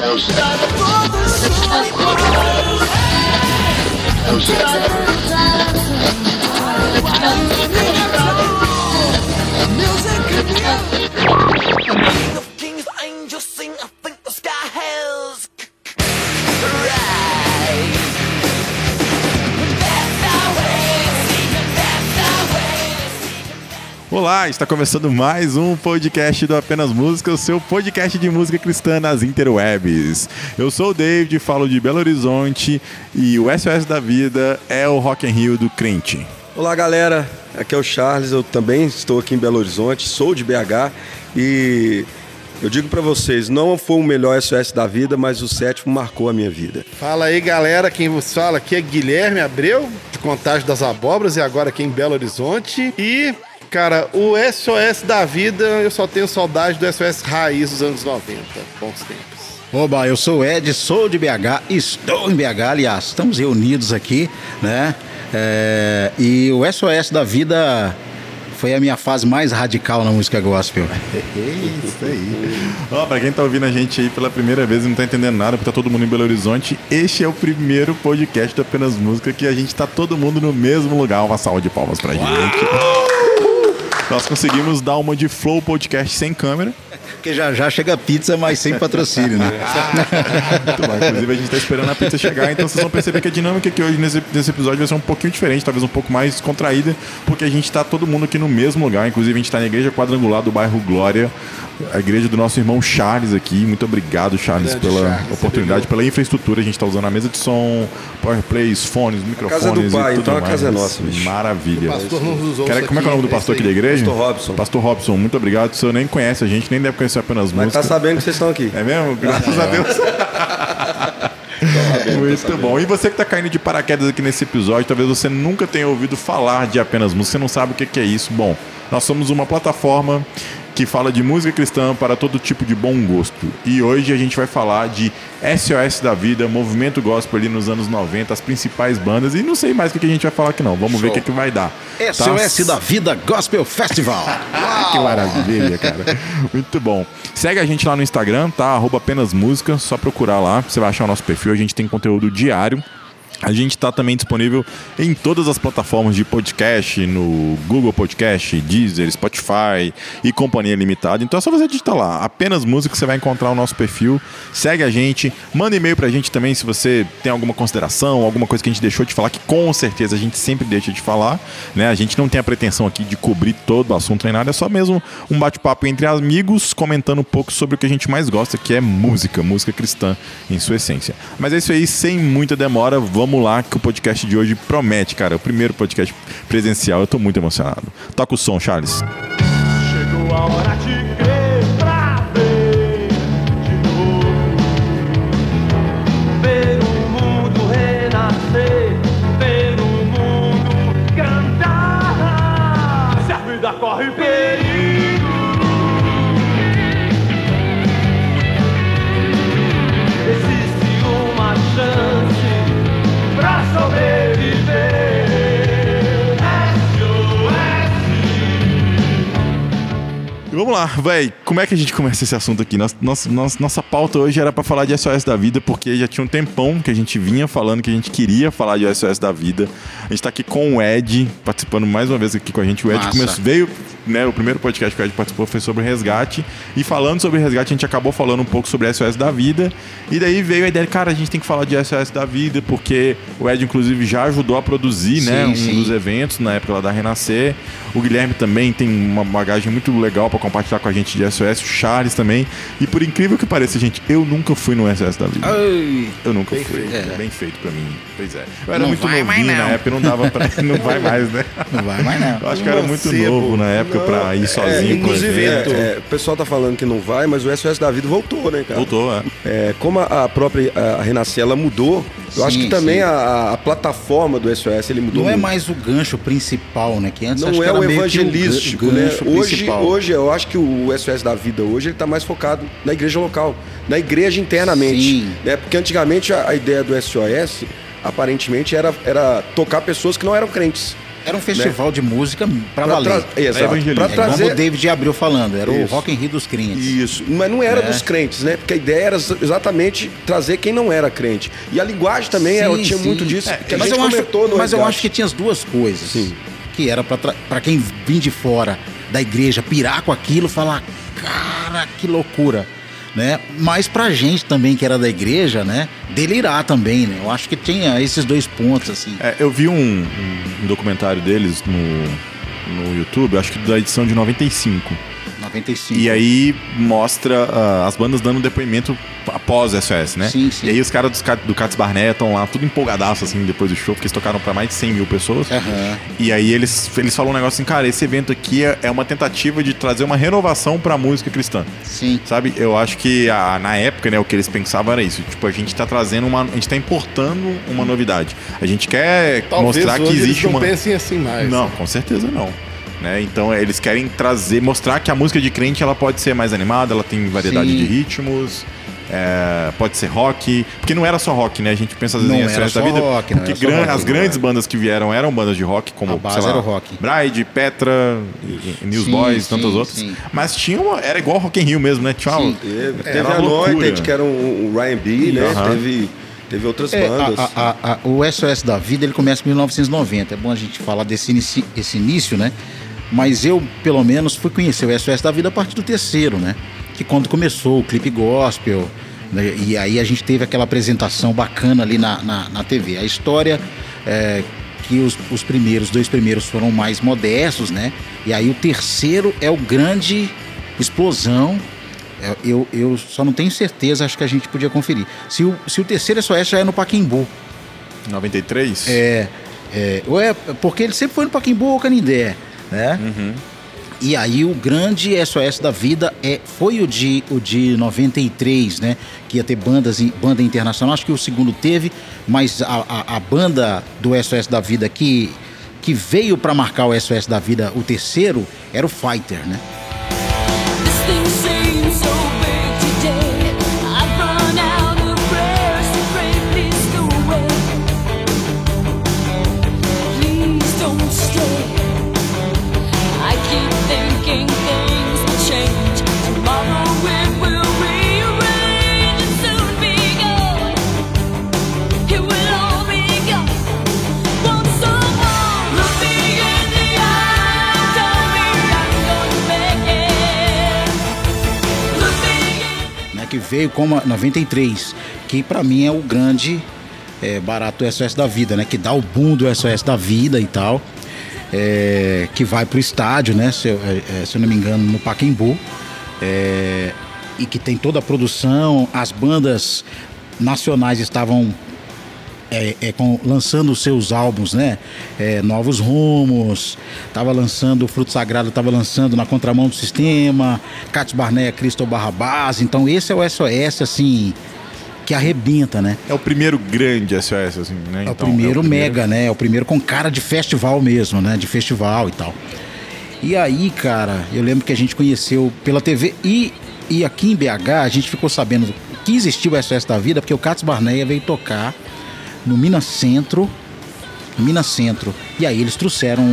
Kings, Olá, está começando mais um podcast do Apenas Música, o seu podcast de música cristã nas interwebs. Eu sou o David, falo de Belo Horizonte e o SOS da Vida é o Rock in Rio do crente. Olá galera, aqui é o Charles, eu também estou aqui em Belo Horizonte, sou de BH e eu digo pra vocês, não foi o melhor SOS da vida, mas o sétimo marcou a minha vida. Fala aí, galera. Quem vos fala aqui é Guilherme Abreu, de Contagem das Abóboras, e agora aqui em Belo Horizonte. E, cara, o SOS da vida, eu só tenho saudade do SOS raiz dos anos 90. Bons tempos. Oba, eu sou o Ed, sou de BH, estou em BH, aliás, estamos reunidos aqui, né? É, e o SOS da vida foi a minha fase mais radical na música gospel. Isso aí. Ó, pra quem tá ouvindo a gente aí pela primeira vez e não tá entendendo nada, porque tá todo mundo em Belo Horizonte, este é o primeiro podcast do Apenas Música que a gente tá todo mundo no mesmo lugar. Uma salva de palmas pra gente. Nós conseguimos dar uma de Flow Podcast sem câmera. Porque já já chega pizza, mas sem patrocínio, né? Muito bom. Inclusive, a gente tá esperando a pizza chegar, então vocês vão perceber que a dinâmica aqui hoje nesse, nesse episódio vai ser um pouquinho diferente, talvez um pouco mais contraída, porque a gente tá todo mundo aqui no mesmo lugar. Inclusive, a gente tá na igreja quadrangular do bairro Glória, a igreja do nosso irmão Charles aqui. Muito obrigado, Charles, Grande pela Charles, oportunidade, pela infraestrutura. A gente tá usando a mesa de som, powerplays, fones, microfones. casa do pai, tudo então a mais. casa é nossa, bicho. Maravilha. O pastor não nos ouça Quer- como é que é o nome do pastor é aqui da igreja? Pastor Robson. Pastor Robson, muito obrigado. O senhor nem conhece a gente, nem deve conhecer apenas Mas música. tá sabendo que vocês estão aqui. É mesmo? Graças a Deus. Muito bom. E você que está caindo de paraquedas aqui nesse episódio, talvez você nunca tenha ouvido falar de apenas música, você não sabe o que é isso. Bom, nós somos uma plataforma que fala de música cristã para todo tipo de bom gosto. E hoje a gente vai falar de SOS da Vida, movimento gospel ali nos anos 90, as principais bandas. E não sei mais o que a gente vai falar aqui não. Vamos ver o que, que vai dar. Tá? SOS da Vida Gospel Festival. Que maravilha, cara. Muito bom. Segue a gente lá no Instagram, tá? Arroba apenas música, só procurar lá, você vai achar o nosso perfil. A gente tem conteúdo diário. A gente está também disponível em todas as plataformas de podcast, no Google Podcast, Deezer, Spotify e Companhia Limitada. Então é só você digitar lá, apenas música, você vai encontrar o nosso perfil. Segue a gente, manda e-mail pra gente também se você tem alguma consideração, alguma coisa que a gente deixou de falar, que com certeza a gente sempre deixa de falar. Né? A gente não tem a pretensão aqui de cobrir todo o assunto nem nada, é só mesmo um bate-papo entre amigos, comentando um pouco sobre o que a gente mais gosta, que é música, música cristã em sua essência. Mas é isso aí, sem muita demora, vamos lá que o podcast de hoje promete, cara. O primeiro podcast presencial, eu tô muito emocionado. Toca o som, Charles. Chegou a hora de vamos lá, véi. Como é que a gente começa esse assunto aqui? Nossa, nossa, nossa, pauta hoje era pra falar de SOS da vida, porque já tinha um tempão que a gente vinha falando que a gente queria falar de SOS da vida. A gente tá aqui com o Ed, participando mais uma vez aqui com a gente. O Ed começou, veio, né? O primeiro podcast que o Ed participou foi sobre resgate. E falando sobre resgate, a gente acabou falando um pouco sobre SOS da vida. E daí veio a ideia, cara, a gente tem que falar de SOS da vida, porque o Ed, inclusive, já ajudou a produzir, né? Sim, Um sim. dos eventos na época lá da Renascer. O Guilherme também tem uma bagagem muito legal pra compartilhar com a gente de SOS, o Charles também. E por incrível que pareça, gente, eu nunca fui no SOS da vida. Ai, Eu nunca fui. feito. É. Bem feito pra mim. Pois é. Eu era Não muito novinho na época, não dava pra. Não vai mais, né? não vai mais não. Eu acho que eu era muito Mancebo. novo na época pra ir É, sozinho pro inclusive, evento. é, é, o pessoal tá falando que não vai, mas o SOS da vida voltou, né, cara? Voltou, é. É, como a, a própria a Renascer ela mudou, eu acho Sim, que também a, a plataforma do SOS ele mudou Não é muito. mais o gancho principal, né? Que antes acho Não que é era o evangelístico, né? gancho Hoje, principal. hoje eu acho que o SOS da vida hoje ele tá mais focado na igreja local, na igreja internamente, Sim. né? Porque antigamente a, a ideia do SOS aparentemente era, era tocar pessoas que não eram crentes. Era um festival de música Pra valer. tra- Exato. Pra É como trazer o David abriu falando, era o Isso. Rock in Rio dos crentes. Isso, mas não era É. dos crentes, né? Porque a ideia era exatamente trazer quem não era crente. E a linguagem também Sim, era, tinha sim. muito disso, É, mas eu acho, mas eu acho que tinha as duas coisas. Sim. Que era pra quem vim de fora da igreja pirar com aquilo, falar, cara, que loucura. Né? Mas pra gente também que era da igreja, né? Delirar também, né? Eu acho que tinha esses dois pontos, assim. É, eu vi um, um- um documentário deles no, no YouTube, acho que da edição de 95. 95. E aí mostra ah, as bandas dando depoimento após o SOS, né? Sim, sim. E aí os caras Cat- do Cats Barnett estão lá, tudo empolgadaço, assim, depois do show, porque eles tocaram pra mais de 100 mil pessoas. Aham. E aí eles, eles falam um negócio assim, cara, esse evento aqui é, é uma tentativa de trazer uma renovação pra música cristã. Sim. Sabe? Eu acho que a- na época, né, o que eles pensavam era isso. Tipo, a gente tá trazendo uma. A gente tá importando uma novidade. A gente quer Talvez mostrar que existe eles não uma. pensem assim mais. Não, com certeza não. Né? Então eles querem trazer, mostrar que a música de crente ela pode ser mais animada, ela tem variedade Sim. de ritmos, é, pode ser rock, porque não era só rock, né? A gente pensa às vezes Não em era SOS da só vida, rock, não porque era só gran- rock, as grandes é. bandas que vieram eram bandas de rock, como A base sei lá, era o rock. Bride, Petra, Newsboys, tantas sim, outras. sim. Mas tinha uma, era igual Rock in Rio mesmo, né? Tinha uma, Sim. Teve, teve a. Anointed, que era um, um Ryan B, né? Aham. Teve, teve outras É, bandas. a- a- a- o SOS da vida ele começa em 1990. É bom a gente falar desse inici- esse início, né? Mas eu, pelo menos, fui conhecer o SOS da vida a partir do terceiro, né? Que quando começou o clipe gospel, né? e aí a gente teve aquela apresentação bacana ali na, na, na TV. A história é que os, os primeiros, dois primeiros foram mais modestos, né? E aí o terceiro é o grande explosão. É, Eu, eu só não tenho certeza, acho que a gente podia conferir. Se o, se o terceiro SOS já é no Paquimbu. 93? É, é, ou é, porque ele sempre foi no Paquimbu ou Canindé, né? E aí o grande SOS da vida é, foi o de, o de 93, né? Que ia ter bandas, banda internacional. Acho que o segundo teve, mas a, a, a banda do SOS da vida que, que veio para marcar o SOS da vida, o terceiro, era o Fighter, né? Veio como a 93, que pra mim é o grande é, barato do SOS da vida, né? Que dá o boom do SOS da vida e tal. é, que vai pro estádio, né? Se eu, é, é, se eu não me engano, no Pacaembu. é, e que tem toda a produção, as bandas nacionais estavam é, é, com- lançando os seus álbuns, né? É, Novos Rumos, tava lançando o Fruto Sagrado, tava lançando na contramão do sistema, Cats Barné, Cristo Barrabás. Então esse é o SOS, assim, que arrebenta, né? É o primeiro grande SOS, assim, né? É o Então, primeiro mega, né? É o primeiro com cara de festival mesmo, né? De festival e tal. E aí, cara, eu lembro que a gente conheceu pela TV e, e aqui em BH a gente ficou sabendo que existiu o SOS da vida porque o Cats Barneia veio tocar no Minas Centro. Minas Centro. E aí eles trouxeram um,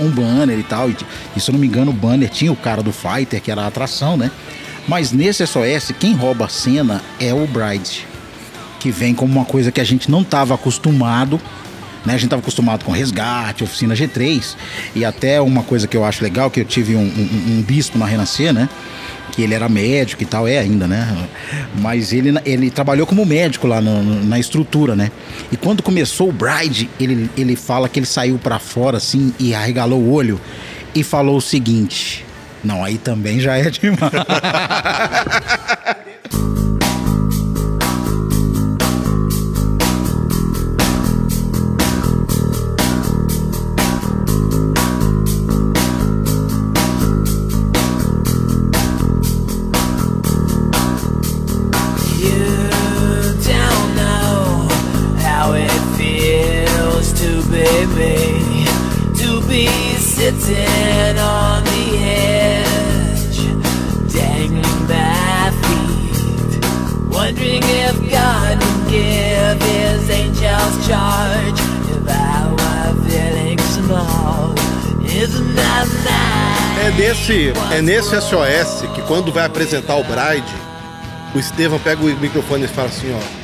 um- um banner e tal. E, e se eu não me engano, o banner tinha o cara do Fighter, que era a atração, né? Mas nesse SOS, quem rouba a cena é o Bride que vem como uma coisa que a gente não estava acostumado. Né? A gente estava acostumado com resgate, oficina G3, e até uma coisa que eu acho legal, que eu tive um, um- um bispo na Renascer, né? Que ele era médico e tal, é ainda, né? Mas ele, ele trabalhou como médico lá no- na estrutura, né? E quando começou o Bride, ele, ele fala que ele saiu para fora assim e arregalou o olho e falou o seguinte: Não, aí também já é demais. nesse, é nesse SOS que quando vai apresentar o Bride, o Estevão pega o microfone e fala assim, ó.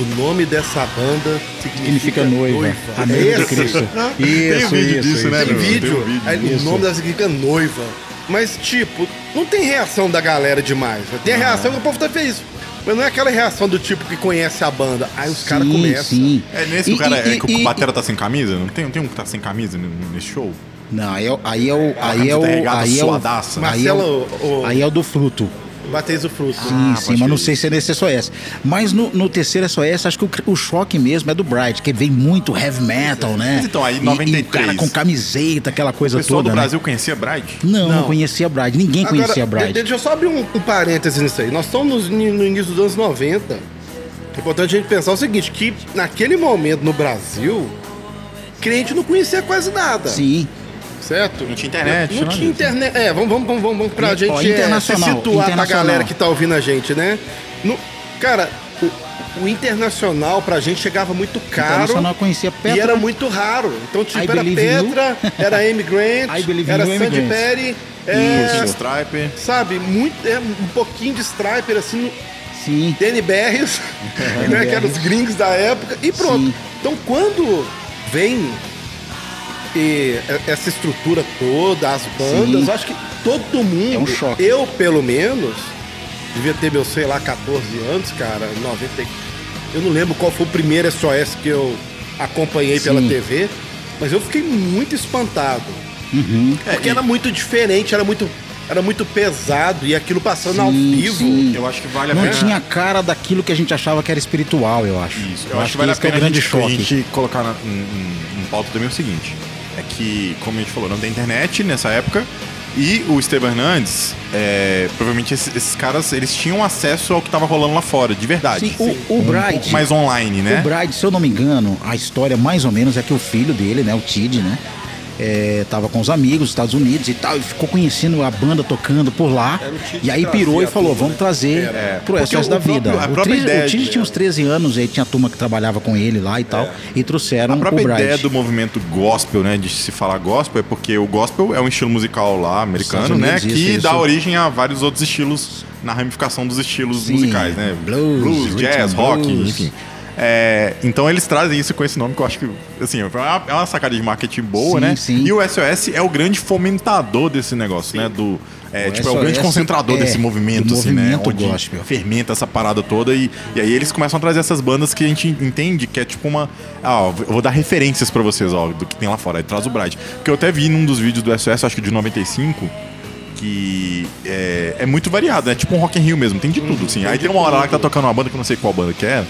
O nome dessa banda significa, Significa noiva. A É noiva de? Cristo. Tem Isso, um vídeo isso, disso, isso. né, Tem meu? vídeo. Tem um vídeo. Aí, o nome dela significa noiva. Mas, tipo, não tem reação da galera demais. Tem a reação que o povo tá feliz. Mas não é aquela reação do tipo que conhece a banda. Aí os caras começam. sim. É nesse que E- o cara. e- é que e- o batera tá sem camisa? Não tem, tem um que tá sem camisa nesse show? Não, aí é, o- aí é o. Aí é o. Aí é o, aí é o, Marcelo, o- aí é o do fruto. Bateis o fruto. Sim, Ah, sim, mas não sei se é nesse SOS. Mas no, no terceiro SOS, acho que o, o choque mesmo é do Bright, que vem muito heavy metal, né? Mas então, aí, E- E, 93. o cara com camiseta, aquela O coisa pessoal toda. do né? Brasil conhecia Bride? Não, não, Não. conhecia Bright. Ninguém conhecia Agora, Bright. de- deixa eu só abrir um, um parênteses nisso aí. Nós estamos no, no início dos anos 90. É importante a gente pensar o seguinte, que naquele momento no Brasil, crente não conhecia quase nada. Sim. Certo? Não tinha internet, Não nada tinha internet. É, vamos, vamos, vamos, vamos pra Ó, gente é, se internacional, situar pra galera que tá ouvindo a gente, né? No- cara, o, o internacional pra gente chegava muito caro. Internacional conhecia Petra. E era muito raro. Então, tipo, I era in You. Petra, era Amy Grant, era Sandy. Perry. É, Striper. sabe, muito, é, um pouquinho de Striper, assim, Sim. Danny Berries, né, que eram os gringos da época, e pronto. Sim. Então, quando vem e, é, essa estrutura toda, as bandas, Sim. eu acho que todo mundo, É um choque. eu pelo menos, devia ter meu, sei lá, 14 anos, cara, 90. e- Eu não lembro qual foi o primeiro SOS que eu acompanhei pela Sim. TV, mas eu fiquei muito espantado. Uhum. Porque era muito diferente, era muito, era muito pesado e aquilo passando ao Sim, vivo. sim. Eu acho que vale a Não pena. tinha cara daquilo que a gente achava que era espiritual, eu acho. Isso. Eu, acho que vale a é pena o grande a gente, choque. a gente colocar na, em, em, em pauta também o seguinte: é que, como a gente falou, não tem internet nessa época. E o Esteban Hernandes, é, provavelmente esses, esses caras, eles tinham acesso ao que tava rolando lá fora, de verdade. Sim, o- o um Bright- mais online, né? O Bride, se eu não me engano, a história mais ou menos é que o filho dele, né, o Tid, né, é, tava com os amigos dos Estados Unidos e tal, e ficou conhecendo a banda tocando por lá. Tid E aí que pirou e falou: tudo, vamos né? trazer É, pro porque SOS o da próprio- vida. a o de- tinha uns 13 anos, aí tinha a turma que trabalhava com ele lá e tal, e trouxeram A própria ideia do movimento gospel, né, de se falar gospel, é porque o gospel é um estilo musical lá americano, né, Unidos, que isso, dá isso. origem a vários outros estilos na ramificação dos estilos Sim, musicais, né, blues, jazz, rhythm rock, blues. enfim. É, então eles trazem isso com esse nome que eu acho que, assim, é uma, é sacada de marketing boa, Sim, né? sim. E o SOS é o grande fomentador desse negócio, né? Do, é, O tipo, é o grande concentrador é desse movimento, assim, né? movimento Onde gospel. fermenta essa parada toda e, e aí eles começam a trazer essas bandas que a gente entende que é tipo uma. Ah, ó, eu vou dar referências pra vocês, ó, do que tem lá fora. Aí traz o Bright. Porque eu até vi num dos vídeos do SOS, acho que de 95, que é, é muito variado, né? Tipo um Rock in Rio mesmo, tem de tudo, assim. Aí tem uma hora lá que tá tocando uma banda que eu não sei qual banda que é.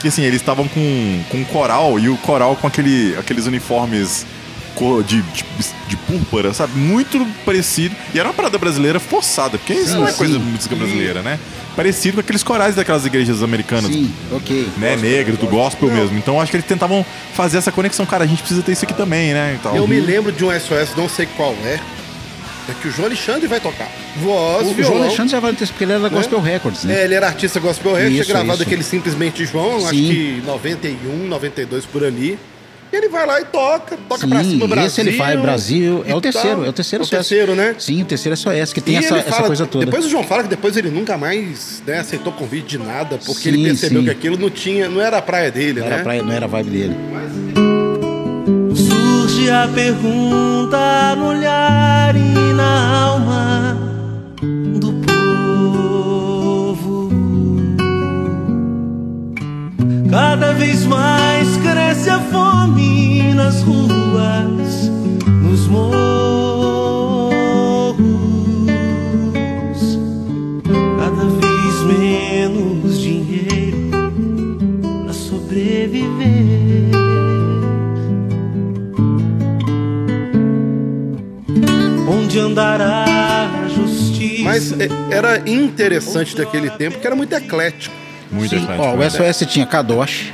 Que assim, eles estavam com, com um coral e o coral com aquele, aqueles uniformes cor de, de, de púrpura, sabe? Muito parecido. E era uma parada brasileira forçada, porque isso não é sim. coisa de música brasileira, né? Parecido com aqueles corais daquelas igrejas americanas. Sim, ok. Né, negro, do gospel mesmo. Então acho que eles tentavam fazer essa conexão. Cara, a gente precisa ter isso aqui também, né? Eu me lembro de um SOS, não sei qual é, é que o João Alexandre vai tocar. Voz, O violão. João Alexandre já vai ter, porque ele era da Gospel Records, né? É, ele era artista gospel rap, tinha gravado aquele Simplesmente João, acho Sim. que 91, 92 por ali. E ele vai lá e toca, toca pra cima Brasil. esse ele faz Brasil. É e o terceiro, tal. é o terceiro É o SOS. terceiro, né? Sim, o terceiro SOS, que tem essa, ele essa fala- coisa toda. Depois o João fala que depois ele nunca mais né, aceitou convite de nada, porque Sim, ele percebeu sim. que aquilo não tinha, não era a praia dele, não, né? era pra- não era a vibe dele. Surge a pergunta no olhar e na alma do povo. Cada vez mais cresce a fome nas ruas, era interessante daquele tempo, que era muito eclético. Muito Sim, eclético, ó, o SOS tinha Kadosh.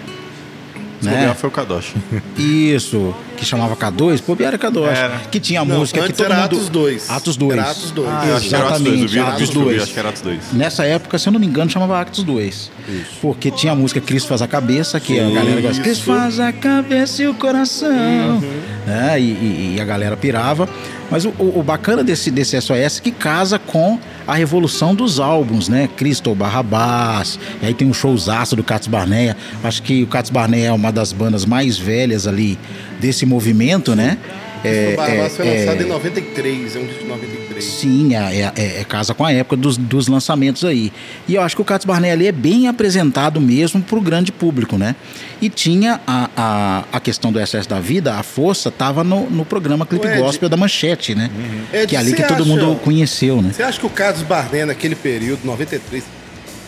Se Né? bobear, foi o Kadosh. Isso, que chamava K2, pô, era K2. Era. Que tinha a Não, música que todo era mundo... Atos 2. Atos 2. Era Atos 2. Ah, eu acho que era Atos 2. Eu vi no Atos vídeo que eu vi, 2. acho que era Atos 2. Nessa época, se eu não me engano, chamava Actos 2. Porque tinha a música Cristo faz a cabeça, que a galera gosta. Cristo faz a cabeça e o coração. né? E, e- e a galera pirava. Mas o, o- o bacana desse, desse SOS é que casa com a revolução dos álbuns, né? Cristo Barrabás, aí tem um showzaço do Cats Barneia. Acho que o Cats Barneia é uma das bandas mais velhas ali desse movimento, né? É, o Barrabás é, foi lançado é, em 93, é um disco de 93. Sim, é, é- é- é casa com a época dos, dos lançamentos aí. E eu acho que o Cats Barney ali é bem apresentado mesmo para o grande público, né? E tinha a, a, a questão do excesso da vida, a força estava no, no programa Clipe Ed. Gospel da Manchete, né? Ed, que é ali que todo acha- mundo conheceu, né? Você acha que o Carlos Barnet, naquele período, 93,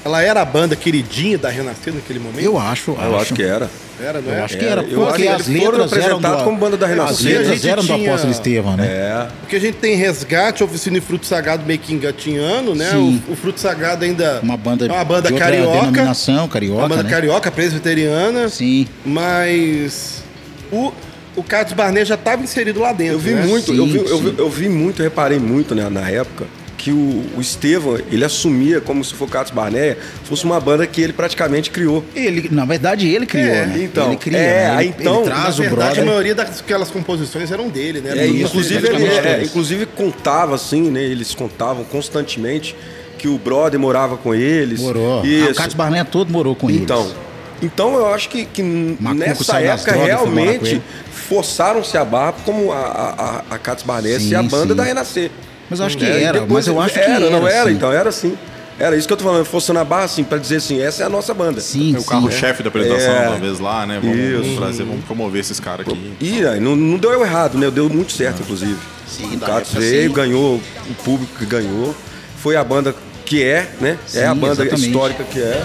ela era a banda queridinha da Renascer naquele momento? Eu acho, Eu acho que era. Era, não Eu é? acho que era, Eu acho porque que as eles foram letras eram apresentados do, como banda da As Renascer. letras A gente eram do tinha- Apóstolo Estevão, né? É. Porque a gente tem Resgate, Oficina e Fruto Sagrado meio que engatinhando, né? O, o Fruto Sagrado ainda Uma banda, é uma banda de carioca. denominação, carioca, Uma banda né? carioca, presbiteriana. Sim. Mas o, o Carlos Barnet já estava inserido lá dentro. Eu vi né? muito, Sim, eu, vi, eu, vi, eu vi muito, reparei muito né, na época que o, o Estevam, ele assumia como se o Focatos Barneia fosse uma banda que ele praticamente criou. Ele, na verdade, ele criou, É, né? então, ele cria, é, né? Ele, então, ele traz Na o verdade, a maioria daquelas composições eram dele, né? É, inclusive, ele, é, inclusive contava assim, né? Eles contavam constantemente que o brother morava com eles. Morou. Ah, Isso. o Cates Barnett todo morou com Então, eles. então eu acho que, que Macuco nessa época realmente forçaram-se a barra como a, a, a, a Cats Barnes Sim, e a banda sim. da Renascer. Mas eu acho que É, era, depois mas eu acho que era. era, não era, sim. então era assim. Era isso que eu tô falando, forçando a barra assim, pra dizer assim, essa é a nossa banda. Sim, É o sim. carro-chefe da apresentação, É. talvez lá, né? Vamos, Isso. vamos trazer, vamos promover esses caras aqui. E aí, não, não deu errado, né? Deu muito certo, inclusive. Sim, o época, veio, sim. ganhou o público que ganhou. Foi a banda que é, né? é a Sim, banda exatamente. histórica que é.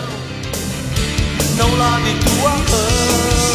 Não lave tua mão.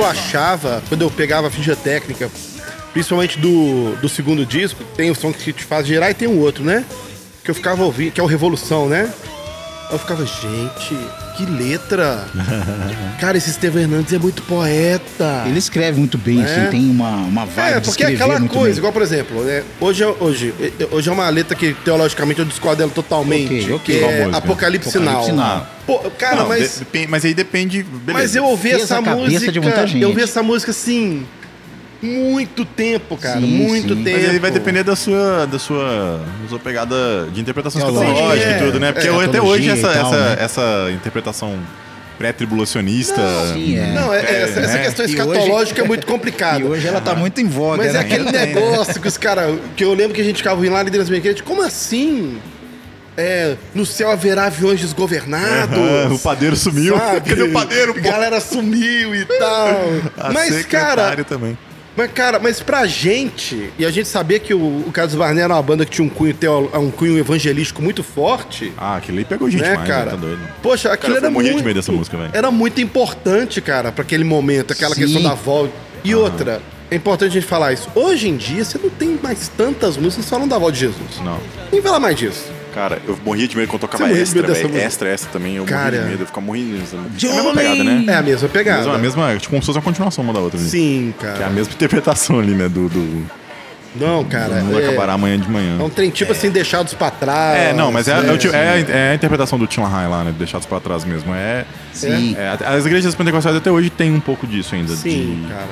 Eu achava, quando eu pegava a ficha técnica, principalmente do, do segundo disco, tem o som que te faz girar e tem um outro, né? Que eu ficava ouvindo, que é o Revolução, né? Eu ficava, gente, que letra! Cara, esse Estevam Hernandes é muito poeta. Ele escreve muito bem, É. assim, tem uma, uma vibe É, de porque é aquela coisa, bem. igual por exemplo, né? Hoje, é- hoje, hoje é uma letra que teologicamente eu discordo dela totalmente. Ok, ok. Que é? Apocalipse, Sinal. Pô, cara, Não, mas. de- mas aí depende. Beleza. Mas eu ouvi Fez essa música. de muita gente. Eu ouvi essa música assim. Muito tempo, cara. Sim, muito sim. tempo. Mas aí vai depender da sua, da sua, da sua pegada de interpretação escatológica Sim, e tudo, né? Porque é, até hoje essa, tal, essa, né? essa interpretação pré-tribulacionista. Sim, é. Não, é, é, essa, essa né? questão E hoje- escatológica é muito complicada. E hoje ela tá muito em voga, Mas é né? aquele negócio que os caras. Que eu lembro que a gente ficava lá na liderança minha como assim? É, no céu haverá aviões desgovernados. Ah, o padeiro sumiu. sabe? Cadê o padeiro, A pô? galera sumiu e tal. A mas, cara, também. Mas, cara, mas pra gente, e a gente sabia que o, o Carlos Barnet era uma banda que tinha um cunho, teo, um cunho evangelístico muito forte, Ah, aquele aí pegou gente né, mais, cara? né? Tá doido. Poxa, aquilo Cara, era de muito... medo dessa música, velho. Era muito importante, cara, pra aquele momento, aquela Sim. questão da volta. E outra, é importante a gente falar isso. Hoje em dia, você não tem mais tantas músicas falando da volta de Jesus. Não. Nem fala mais disso. Cara, eu morria de medo quando tocava Você extra, velho. música? Extra, extra também. Eu Cara. morria de medo, eu ficava morrendo de medo. É a mesma pegada, né? É a mesma pegada. Mesma, a mesma, tipo, como se fosse uma continuação uma da outra. né? Sim, Que é a cara. mesma interpretação ali, né? Do, do, Não, cara. mundo é, acabará amanhã de manhã. é um trem tipo assim, deixados pra trás. É, não, mas é, né? é, tipo- é a- é a interpretação do Tim LaHaye lá, né? Deixados pra trás mesmo. É, Sim. é, as igrejas pentecostais até hoje tem um pouco disso ainda. Sim, de, cara.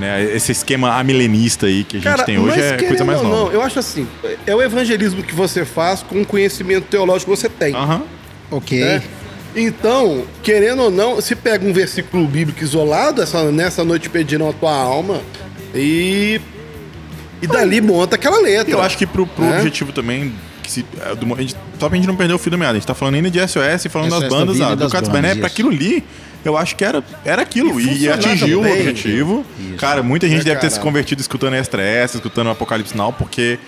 Né, esse esquema amilenista aí que a gente Cara, tem hoje é coisa mais nova. Não, eu acho assim, é o evangelismo que você faz com o conhecimento teológico que você tem. Aham. Ok. né? Então, querendo ou não, se pega um versículo bíblico isolado, essa, nessa noite pediram a tua alma, e. E dali monta aquela letra. Eu acho que pro, pro É? objetivo também. Que se, é, do, a gente, só pra gente não perder o fio da meada. A gente tá falando ainda de SOS e falando SOS das da bandas. Ah, e do Cats Bené, pra aquilo ali, eu acho que era, era aquilo. E E, atingiu o bem. objetivo. Cara, muita gente É, deve ter se convertido escutando Extra S, escutando Apocalipse Now, porque.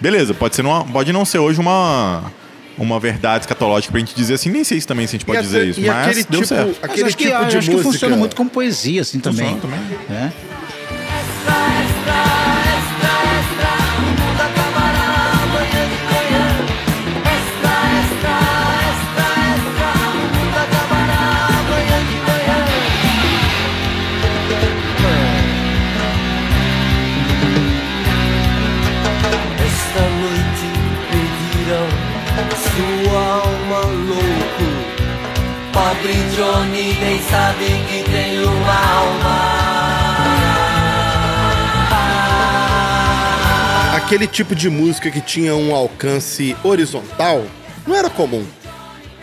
Beleza, pode, ser numa- pode não ser hoje uma. Uma verdade escatológica pra gente dizer assim, nem sei se também se a gente pode E dizer isso, e mas aquele deu tipo, certo. Mas aquele acho que, tipo acho de que música. funciona muito como poesia, assim, também. Funciona também. né? Pobre Johnny nem sabe que tem uma alma. Aquele tipo de música que tinha um alcance horizontal não era comum,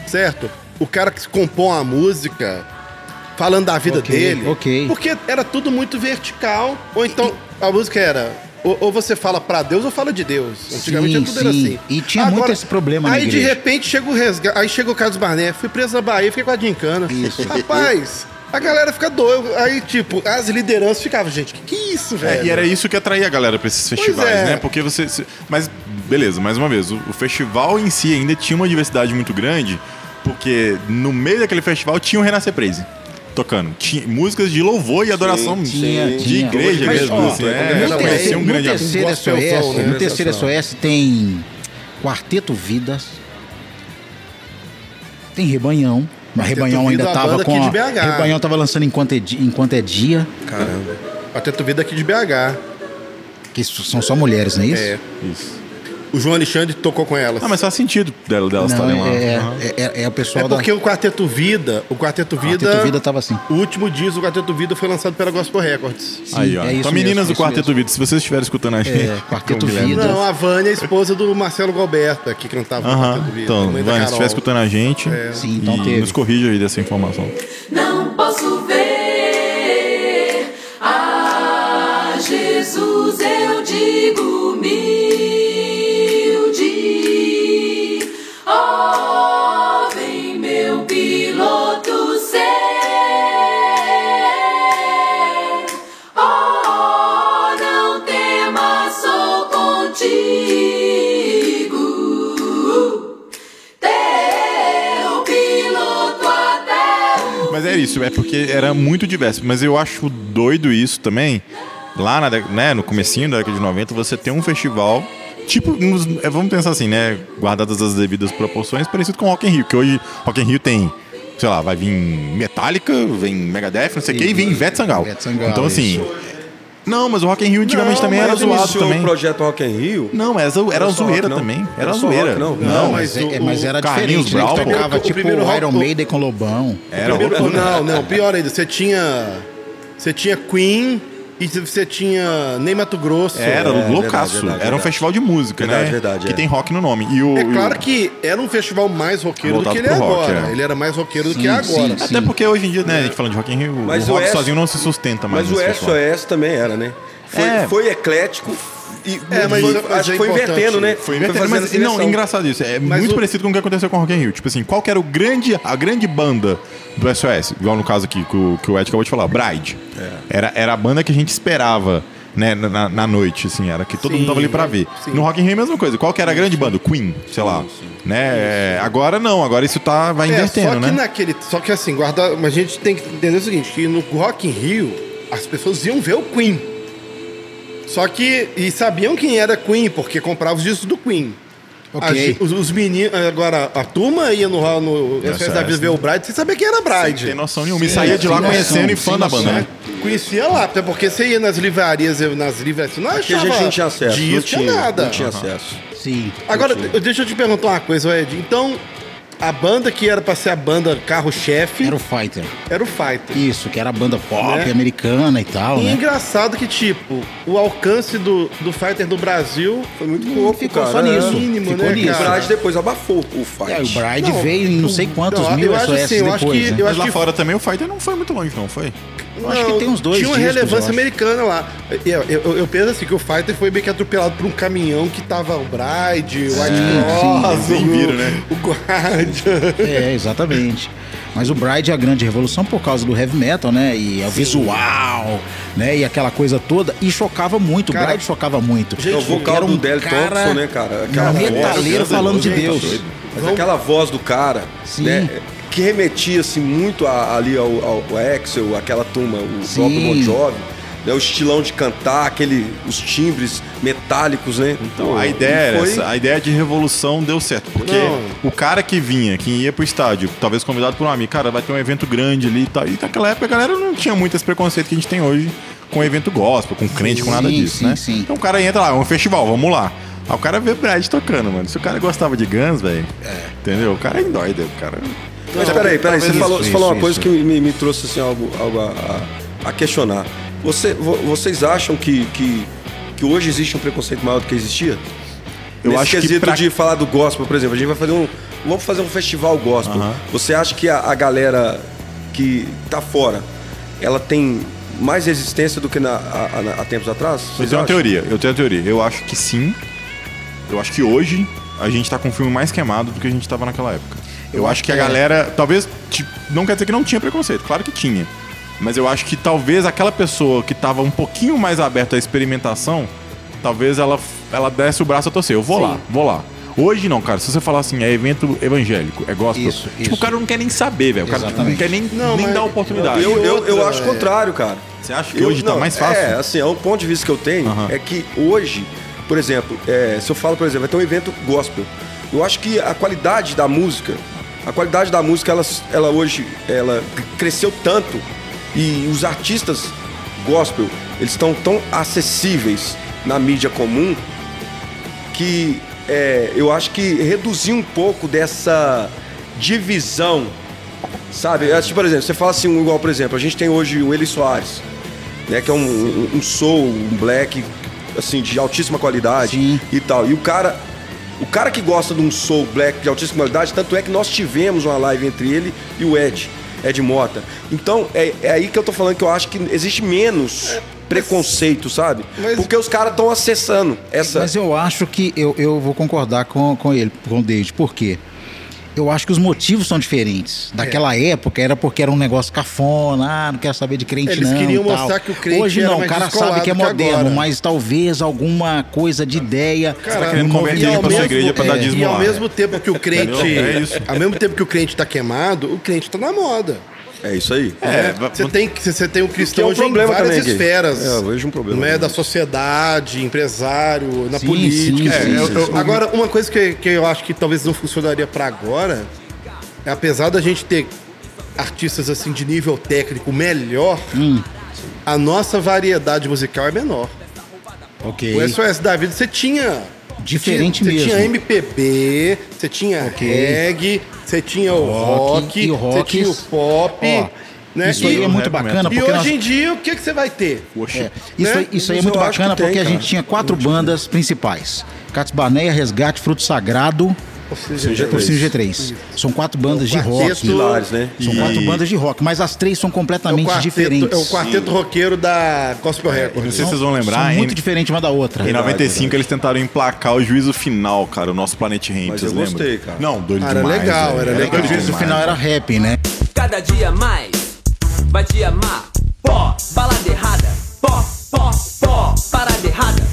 certo? O cara que compõe a música falando da vida Ok, dele. ok. Porque era tudo muito vertical. Ou então a música era. Ou, ou você fala pra Deus ou fala de Deus. Antigamente Sim, tudo era sim. assim. E tinha muito esse problema na Aí de repente chega o resgate. Aí chega o Carlos Barné. Fui preso na Bahia, fiquei com a gincana. Isso. Rapaz, a galera fica doida. Aí, tipo, as lideranças ficavam, gente, que que é isso, É, velho? e era isso que atraía a galera pra esses festivais, é. né? Porque você. se- Mas, beleza, mais uma vez, o, o festival em si ainda tinha uma diversidade muito grande, porque no meio daquele festival tinha o Renascer Praise tocando. Tinha músicas de louvor e adoração Tinha, de tinha. igreja Mas, mesmo. ó, assim, é, é, no terceiro- um no grande terceiro gospelzão, SOS, né? no terceiro. SOS tem Quarteto Vidas, tem Rebanhão. Mas Quarteto Rebanhão ainda Vida, a tava com a. Rebanhão tava lançando enquanto é, Di- enquanto é dia, Caramba. Tu vida aqui de BH. que são só mulheres, não é isso? É. Isso. O João Alexandre tocou com elas. Ah, mas faz sentido dela, delas Não, estarem lá. é, Aham. é, é- é o pessoal É porque o Quarteto Vida, o Quarteto da Vida, Quarteto Vida tava assim. o último disco do Quarteto Vida foi lançado pela Gospel Records. Sim, Aí, ó. é então, meninas mesmo, do Quarteto mesmo. Vida, se vocês estiverem escutando a gente. É, Quarteto o. Vida. Não, a Vânia é esposa do Marcelo Galberta, que cantava no Aham. Quarteto Vida. Então, da Vânia, se estiver escutando a gente, Sim, então e teve. nos corrija aí dessa informação. Não posso ver é isso, é porque era muito diverso. Mas eu acho doido isso também. Lá na, né, no comecinho da década de 90, você tem um festival, tipo, nos- é, vamos pensar assim, né? Guardadas as devidas proporções, parecido com Rock in Rio, que hoje Rock in Rio tem, sei lá, vai vir Metallica, vem Megadeth, não sei o que, e vem Ivete Sangalo, então assim... Não, mas o Rock in Rio antigamente Não, também era mas zoado também. o projeto Rock in Rio. Não, era, zo- era Era zoeira rock, não? também. Era, Era zoeira. rock, não? Não, mas, mas é- o- mas era Carlinhos diferente, né? Brown, Que pô. tocava O tipo primeiro o Iron o- Maiden com Lobão. era Primeiro- loucura. não, não, pior ainda, você tinha. Você tinha Queen e você tinha Ney Mato Grosso. Era É, loucaço. verdade, verdade, era um festival de música, Verdade, né? verdade, que é. tem rock no nome. E o, É e o- claro que era um festival mais roqueiro do Voltado que ele é rock, agora. é. Ele era mais roqueiro do Sim, que é agora. sim, sim. Até porque hoje em dia, né, a gente falando de Rock in Rio, Mas o rock o S- sozinho não se sustenta mais. Mas o. SOS também era, né? Foi, É. foi eclético e É, mas- foi- acho é que foi importante. invertendo, né? Foi invertendo, mas não, engraçado isso. É Mas muito o- parecido com o que aconteceu com o Rock in Rio. Tipo assim, qual que era o grande, a grande banda do SOS? Igual no caso aqui que o, que o Ed acabou de falar, Bride. É. Era, era a banda que a gente esperava. Né, na, na noite, assim, era que todo Sim, mundo tava ali pra ver. sim. No Rock in Rio é a mesma coisa. Qual que era a grande banda? Queen, sei lá. Né? É, agora não, agora isso tá, vai É, invertendo, só que né? naquele. Só que assim, guarda, mas a gente tem que entender o seguinte: que no Rock in Rio, as pessoas iam ver o Queen. Só que. E sabiam quem era Queen, porque compravam os discos do Queen. Ok. A gen- os, os meninos. Agora, a turma ia no, no Nossa, SOS da Vida ver o Bride, sem saber quem era Bride. Sem ter noção nenhuma. E saía de lá sem conhecendo noção, e fã sem da banda, né? Conhecia lá, até porque você ia nas livrarias, nas livrarias, não Porque a achava gente não tinha acesso. disso, não tinha, tinha nada. Não tinha acesso. Sim. Agora, eu- deixa eu te perguntar uma coisa, Ed. Então, a banda que era pra ser a banda carro-chefe Era o Fighter. era o Fighter. Isso, que era a banda pop Né? americana e tal, E é né? engraçado que, tipo, o alcance do, do Fighter do Brasil Foi muito pouco, ficou cara. só nisso. Mínimo, Ficou né, nisso. O? Brad depois abafou o fight. É, o Bride Não, veio em não sei quantos não, mil eu acho SOS assim, eu acho depois, que- né? eu Mas acho lá que- fora também o Fighter não foi muito longe, não foi? Eu acho que tem uns dois Tinha uma discos, relevância americana lá. Eu, eu- eu penso assim que o Fighter foi meio que atropelado por um caminhão que tava o Bride, o White Cross, o, viram, né? o Guard. Bride. É, exatamente. Mas o Bride é a grande revolução por causa do heavy metal, né? E é o visual, né? E aquela coisa toda. E chocava muito, Cara, o Bride chocava muito. É o vocal Era do um Del cara- Thompson, né, cara? Aquela um voz, metaleiro falando de gente, Deus. tá. Mas aquela voz do cara, Sim. né? Que remetia assim, muito a- ali ao, ao, ao Axel, aquela turma, o Sim. próprio Bon Jovi, né? O estilão de cantar, aquele, os timbres metálicos, né? Então, a ideia era foi- essa, a ideia de revolução deu certo. Porque Não. o cara que vinha, que ia pro estádio, talvez convidado por um amigo, cara, vai ter um evento grande ali e tal. E naquela época a galera não tinha muito esse preconceito que a gente tem hoje com evento gospel, com crente, com nada Sim, disso, sim, né? sim. Então o cara entra lá, é um festival, vamos lá. Aí o cara vê Brad tocando, mano. Se o cara gostava de Guns, velho, entendeu? O cara é indóido, o cara... Mas peraí, peraí, você Talvez falou, isso, você falou uma isso, coisa isso. que me, me trouxe assim, algo, algo a- a questionar. Você, vo- vocês acham que, que, que hoje existe um preconceito maior do que existia? Eu Nesse acho que quesito pra- de falar do gospel, por exemplo, a gente vai fazer um. Vamos fazer um festival gospel. Aham. Você acha que a, a galera que tá fora, ela tem mais resistência do que na, a- a- há tempos atrás? Eu tenho uma teoria, eu tenho uma teoria. Eu acho que sim. Eu acho que hoje a gente tá com um filme mais queimado do que a gente tava naquela época. Eu, acho que a é. galera, talvez, tipo, não quer dizer que não tinha preconceito, claro que tinha. Mas eu acho que talvez aquela pessoa que tava um pouquinho mais aberta à experimentação, talvez ela, ela desse o braço a torcer. Eu vou lá, vou lá. Hoje não, cara. Se você falar assim, é evento evangélico, é gospel. Isso, tipo, isso. o cara não quer nem saber, velho. O cara tipo, não quer nem, Não, nem mas- dar oportunidade. Eu, eu, eu acho o é- contrário, cara. Você acha que Eu- hoje tá não, mais fácil? É, assim, é um ponto de vista que eu tenho é que hoje, por exemplo, é, se eu falo, por exemplo, vai ter um evento gospel. Eu acho que a qualidade da música, a qualidade da música, ela, ela hoje, ela cresceu tanto e os artistas gospel, eles estão tão acessíveis na mídia comum que é, eu acho que reduziu um pouco dessa divisão, sabe? É, tipo, por exemplo, você fala assim, um igual, por exemplo, a gente tem hoje o Eli Soares, né? Que é um, um, um soul, um black, assim, de altíssima qualidade Sim. e tal. E o cara, o cara que gosta de um soul black de altíssima qualidade, tanto é que nós tivemos uma live entre ele e o Ed, Ed Mota. Então, é, é aí que eu tô falando que eu acho que existe menos preconceito, sabe? Mas- Porque os caras estão acessando essa... Mas eu acho que eu, eu vou concordar com, com ele, com o David. Por quê? Eu acho que os motivos são diferentes. Daquela época era porque era um negócio cafona, ah, não quero saber de crente Eles não. queriam tal. mostrar que o crente Hoje era não, o cara sabe que é que moderno, agora. mas talvez alguma coisa de ideia. Cara, tá querendo converter ele pra sua igreja pra dar é, dízimo E ao lá. mesmo tempo que o crente. É isso. Ao mesmo tempo que o crente tá queimado, o crente tá na moda. É isso aí. É, Você tem, você tem o cristão Que é um hoje em problema várias também, esferas. É, eu vejo um problema Não é da sociedade, empresário, na Sim, política. sim, É, sim, eu- sim, eu- sim. Agora, uma coisa que, que eu acho que talvez não funcionaria pra agora é apesar da gente ter artistas assim de nível técnico melhor, Hum. a nossa variedade musical é menor. Ok. O SOS da vida você tinha. Diferente você mesmo. tinha MPB, você tinha Ok. reggae, você tinha o Rock, e você rock- tinha o pop. Ó, né? Isso aí E- é muito bacana, E porque hoje nós- em dia, o que, que você vai ter? Poxa. É, isso, né? aí, isso aí é muito bacana tem, porque a cara. gente tinha quatro bandas principais: Cats Barneia, Resgate, Fruto Sagrado, G3. Oficina G3. São quatro bandas de quarteto- rock. Pilares, né? São E- quatro bandas de rock, mas as três são É o completamente quarteto, diferentes. é o quarteto roqueiro da Gospel Não Records. sei se vocês vão São lembrar, em, muito diferentes uma da outra. em 95 eles tentaram emplacar o juízo final, cara, o nosso Planet Ramp, Mas vocês eu lembram? gostei, cara. Não, doido era demais. legal, velho. era legal. O doido juízo demais. final era rap, né? Cada dia mais vai te amar. Pó, balada errada. Pó, pó, pó, parada errada.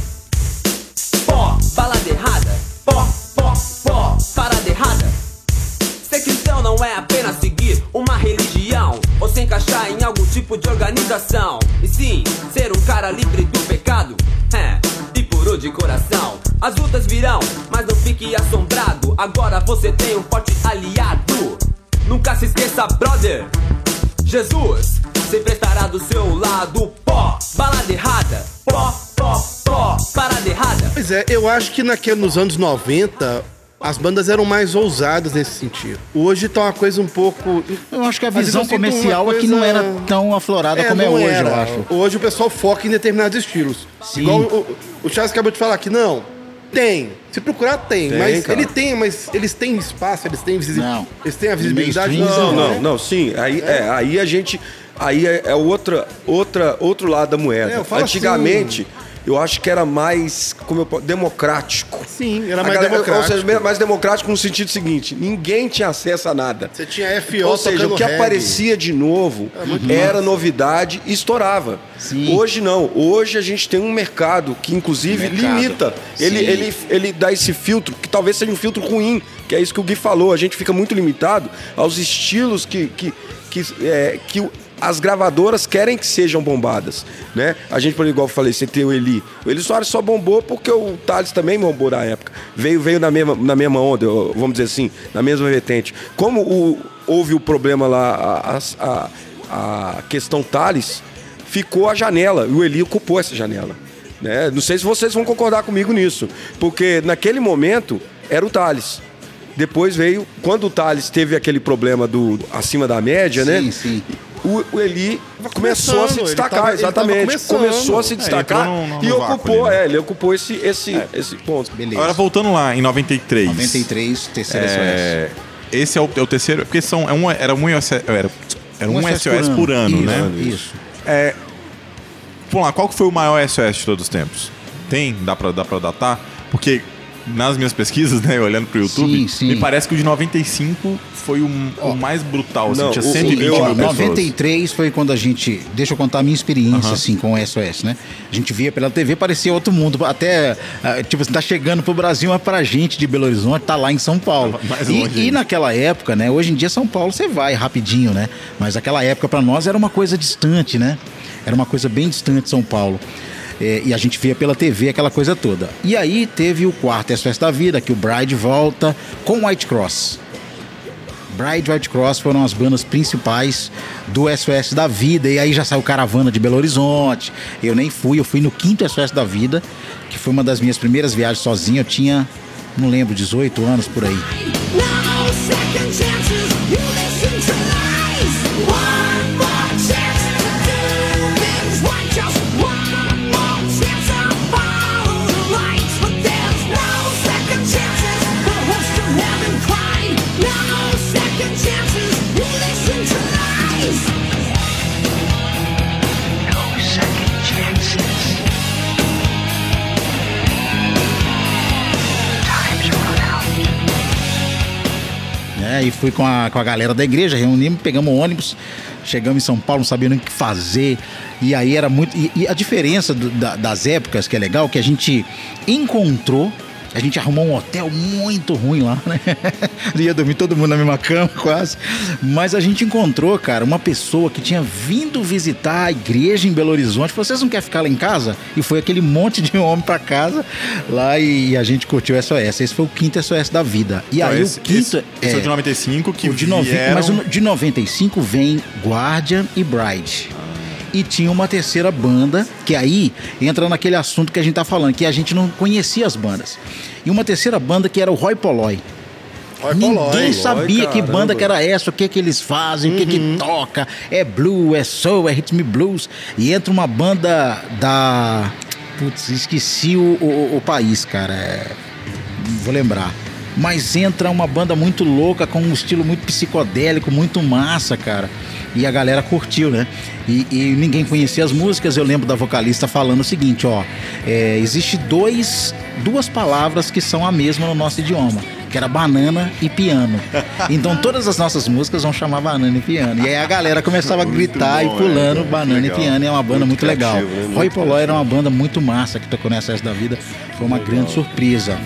Não é apenas seguir uma religião ou se encaixar em algum tipo de organização. E sim, ser um cara livre do pecado. É, e puro de coração. As lutas virão, mas não fique assombrado. Agora você tem um forte aliado. Nunca se esqueça, brother. Jesus sempre estará do seu lado. Pó, balada errada. Pó, pó, pó, parada errada. Pois é, eu acho que naquele, nos anos 90, as bandas eram mais ousadas nesse sentido. Hoje tá uma coisa um pouco. Eu acho que a visão comercial é que não coisa- era tão aflorada É, como é não hoje, era. eu acho. Hoje o pessoal foca em determinados estilos. Sim. Igual o, o Charles acabou de falar que não. Tem. Se procurar, tem. Tem, mas cara. ele tem, mas eles têm espaço, eles têm visibilidade. Não. Eles têm a visibilidade. Mainstream, Não, né? não, não, sim. Aí, é, aí a gente. Aí é, é outra, outra, outro lado da moeda. É, eu falo Antigamente, eu acho que era mais como eu, democrático. Sim, era mais galera- democrático. Ou seja, mais democrático no sentido seguinte: ninguém tinha acesso a nada. Você tinha FO Ou seja, o que reggae. aparecia de novo era novidade e estourava. Sim. Hoje não. Hoje a gente tem um mercado que, inclusive, Mercado. limita. Ele, Sim. ele, ele dá esse filtro, que talvez seja um filtro ruim, que é isso que o Gui falou. A gente fica muito limitado aos estilos que, que, que, é, que o- as gravadoras querem que sejam bombadas, né? A gente, por igual eu falei, você tem o Eli. O Eli Soares só bombou porque o Thales também bombou na época. Veio, veio na, mesma, na mesma onda, vamos dizer assim, na mesma vertente. Como o- houve o problema lá, a, a, a questão Thales, ficou a janela, e o Eli ocupou essa janela. Né? Não sei se vocês vão concordar comigo nisso, porque naquele momento era o Thales. Depois veio, quando o Thales teve aquele problema do acima da média, Sim, né? sim. O, o Eli começou a se destacar, tava- exatamente. Começou a se É, destacar entrou no- no e ocupou, ali, né? é, ele ocupou esse, esse, esse ponto. Beleza. Agora voltando lá, em 93. 93, terceira É, esse é o, é o terceiro, porque são, é um, era um, SOS, era, era um, SOS, por ano, Isso, né? Isso. Vamos lá, qual que foi o maior SOS de todos os tempos? Tem? Dá pra, dá pra datar? Porque nas minhas pesquisas, né, olhando pro YouTube, Sim, sim. me parece que o de 95 foi o, o mais brutal. Assim, Não, tinha o- 120 eu- mil pessoas. 93 foi quando a gente. Deixa eu contar a minha experiência, assim, com o SOS, né? A gente via pela TV, parecia outro mundo. Até, ah, tipo, assim, tá chegando pro Brasil, mas pra gente de Belo Horizonte, tá lá em São Paulo. E, e naquela época, né? Hoje em dia, São Paulo você vai rapidinho, né? Mas aquela época pra nós era uma coisa distante, né? Era uma coisa bem distante de São Paulo. É, e a gente via pela TV aquela coisa toda. E aí teve o quarto SOS da vida, que o Bride volta com White Cross. Bride White Cross foram as bandas principais do SOS da Vida. E aí já saiu Caravana de Belo Horizonte. Eu nem fui, eu fui no quinto SOS da Vida, que foi uma das minhas primeiras viagens sozinho. Eu tinha, não lembro, 18 anos por aí. Né? E fui com a, com a galera da igreja, reunimos, pegamos ônibus, chegamos em São Paulo, não sabia nem o que fazer. E aí era muito. E, e a diferença do- da- das épocas, que é legal, que a gente encontrou. A gente arrumou um hotel muito ruim lá, né? Ia dormir todo mundo na mesma cama, quase. Mas a gente encontrou, cara, uma pessoa que tinha vindo visitar a igreja em Belo Horizonte. Vocês não querem ficar lá em casa? E foi aquele monte de homem pra casa lá e a gente curtiu o SOS. Esse foi o quinto SOS da vida. E Então, aí esse, o quinto. esse, esse é o de 95 que o de vieram... Mas o de 95 vem Guardian e Bride. E tinha uma terceira banda, que aí entra naquele assunto que a gente tá falando, que a gente não conhecia as bandas. E uma terceira banda que era o Roy Polloy. Roy Ninguém Polloy. sabia que banda que era essa, o que que eles fazem, o que que toca. É blue, é soul, é rhythm blues. E entra uma banda da... Putz, esqueci o, o, o país, cara. É, vou lembrar. Mas entra uma banda muito louca, com um estilo muito psicodélico, muito massa, cara. E a galera curtiu, né? E, e ninguém conhecia as músicas. Eu lembro da vocalista falando o seguinte, ó. É, existe dois, duas palavras que são a mesma no nosso idioma. Que era banana e piano. Então todas as nossas músicas vão chamar banana e piano. E aí a galera começava a gritar bom, e pulando é, banana legal. e piano. E é uma banda muito, legal. criativo, né? Muito Roy Polloy era uma banda muito massa que tocou nessa da vida. Foi uma grande surpresa.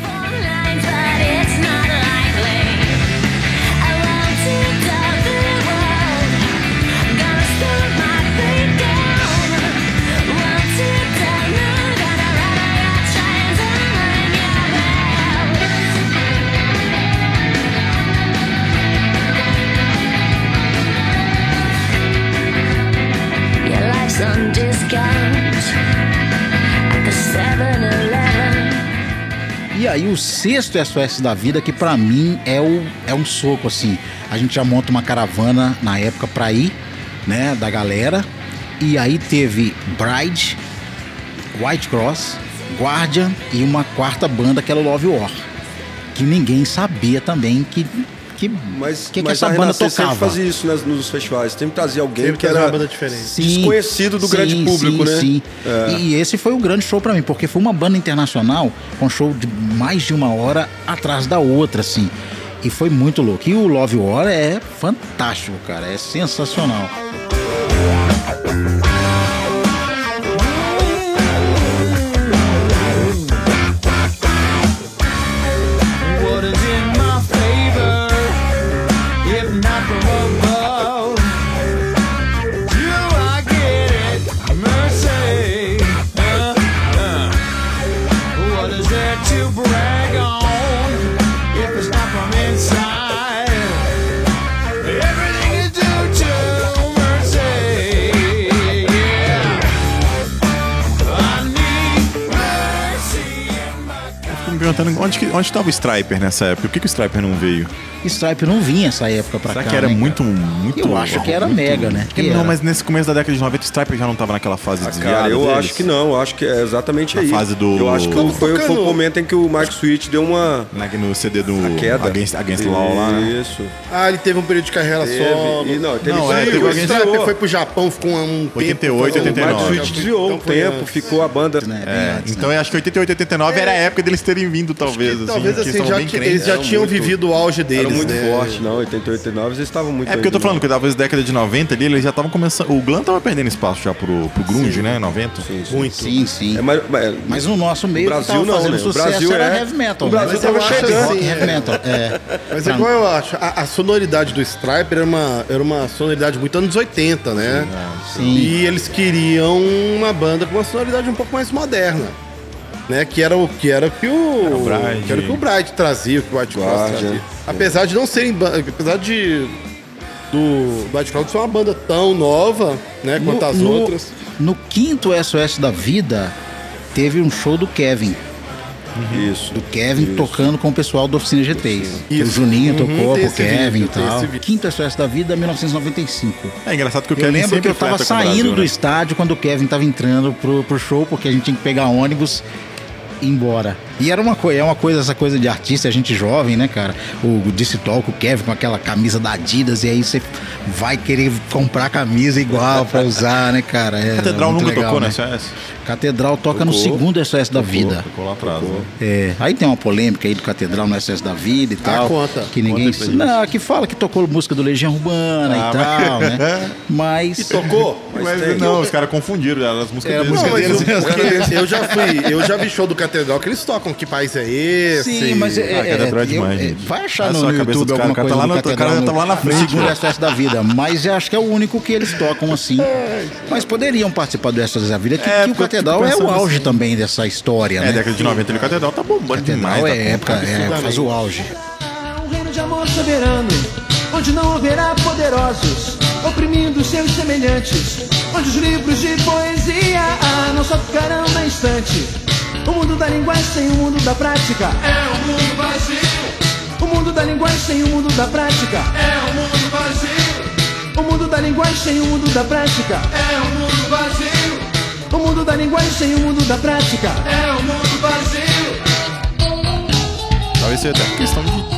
Aí o sexto SOS da vida, que pra mim é, o, é um soco, assim. A gente já monta uma caravana na época pra ir, né, da galera. E aí teve Bride, White Cross, Guardian e uma quarta banda que era o Love War. Que ninguém sabia também que que, Mas, que, que mas essa a banda Renascer sempre tocava. fazia isso nas- nos festivais. Sempre trazia alguém Sempre que era uma banda diferente. Sim, desconhecido do grande público, sim, né? Sim. É. E, esse foi o grande show pra mim, porque foi uma banda internacional com show de mais de uma hora atrás da outra, assim. E foi muito louco. E o Love War é fantástico, cara. É sensacional. Onde, que, onde tava o Striper nessa época? Por que, que o Striper não veio? Stripe não vinha essa época pra Será cá. que era né, muito, muito. Eu acho que era muito- mega, né? Que não, era. mas nesse começo da década de 90 o Striper já não tava naquela fase Ah, desviada cara, eu deles? acho que não. Eu acho que é exatamente Na aí. fase do- Eu acho que foi, foi o momento em que o Mike Switch deu uma Na- No CD do a queda. Against, Against the Law lá, né? Isso. Ah, ele teve um período de carreira Teve, solo. e não, teve Não, é, teve o Striper Striper foi pro Japão, ficou um 88, tempo. fazendo- 89. O Mike Switch desviou Então um tempo, antes. ficou a banda. Né? É, né? então eu acho que 88, 89 era a época deles terem vindo, talvez. assim, Talvez que assim, já que crentes. eles já tinham muito- vivido o auge deles, Era muito né? forte, não. 88, 89 eles estavam muito É porque eu tô ainda, falando que talvez década de 90 ali, eles já estavam começando. O Glam tava perdendo espaço já pro, pro Grunge, né? 90. Muito. Sim, sim. É, mas, mas- Mas no nosso meio, O Brasil que tava não, fazendo né? O sucesso Brasil era é- heavy metal. o Brasil né? tava Eu acho chegando. rock, heavy metal. É. Mas igual eu acho, a, a sonoridade do Striper era uma, era uma sonoridade muito anos 80, né? Sim. E eles queriam uma banda com uma sonoridade um pouco mais moderna. Né? Que era o que era o que o, o Bride. que era o que o Bright trazia, o que o White Cross Guardian. trazia. Apesar de não serem apesar de do White Cross ser uma banda tão nova, né, quanto as no, outras. No quinto SOS da vida, teve um show do Kevin. Isso. Do Kevin tocando com o pessoal do Oficina G3. Que o Isso. Juninho Uhum, tocou com o Kevin vídeo, e tal. Quinto SOS da vida, 1995. É engraçado que o Eu Kevin lembro que eu tava saindo Brasil, do né? estádio quando o Kevin tava entrando pro, pro show, porque a gente tinha que pegar ônibus embora. E era uma coisa, é uma coisa, essa coisa de artista, a gente jovem, né, cara? O Disse Talk, o Kevin com aquela camisa da Adidas, e aí você vai querer comprar camisa igual pra usar, né, cara? É, Catedral nunca legal, tocou né? na SOS? Catedral toca no Tocou. segundo SOS da vida. Tocou lá atrás. né? É, aí tem uma polêmica aí do Catedral no SOS da Vida e tal. conta. Que ninguém. Conta. Não, que fala que tocou música do Legião Urbana Ah, e tal, né? Mas. Tocou? Mas, tem. não, os caras confundiram as músicas a deles. música Não, mas deles. eu, eu já fui, eu já vi show do Catedral que eles tocam Que País é Esse? Sim, mas é, Ah, é, é eu- demais, é, vai achar no, YouTube alguma o cara coisa tá lá no- o cara já tá lá na frente, segundo já. SOS da vida, mas eu acho que é o único que eles tocam assim. Mas poderiam participar do SOS da vida, que, É, que o Catedral é o auge assim. também dessa história, É, né? década de 90 ali, o Catedral tá bombando demais. Catedral tá é época, é, faz o auge. Um reino de amor soberano, onde não haverá poderosos, oprimindo seus semelhantes, onde os livros de poesia ah, não só ficarão na estante. O mundo da linguagem sem o mundo da prática é o mundo vazio. O mundo da linguagem sem o mundo da prática é o mundo vazio. O mundo da linguagem sem o mundo da prática é o mundo vazio. O mundo da linguagem sem o mundo da prática é o mundo vazio. Talvez seja até questão de, de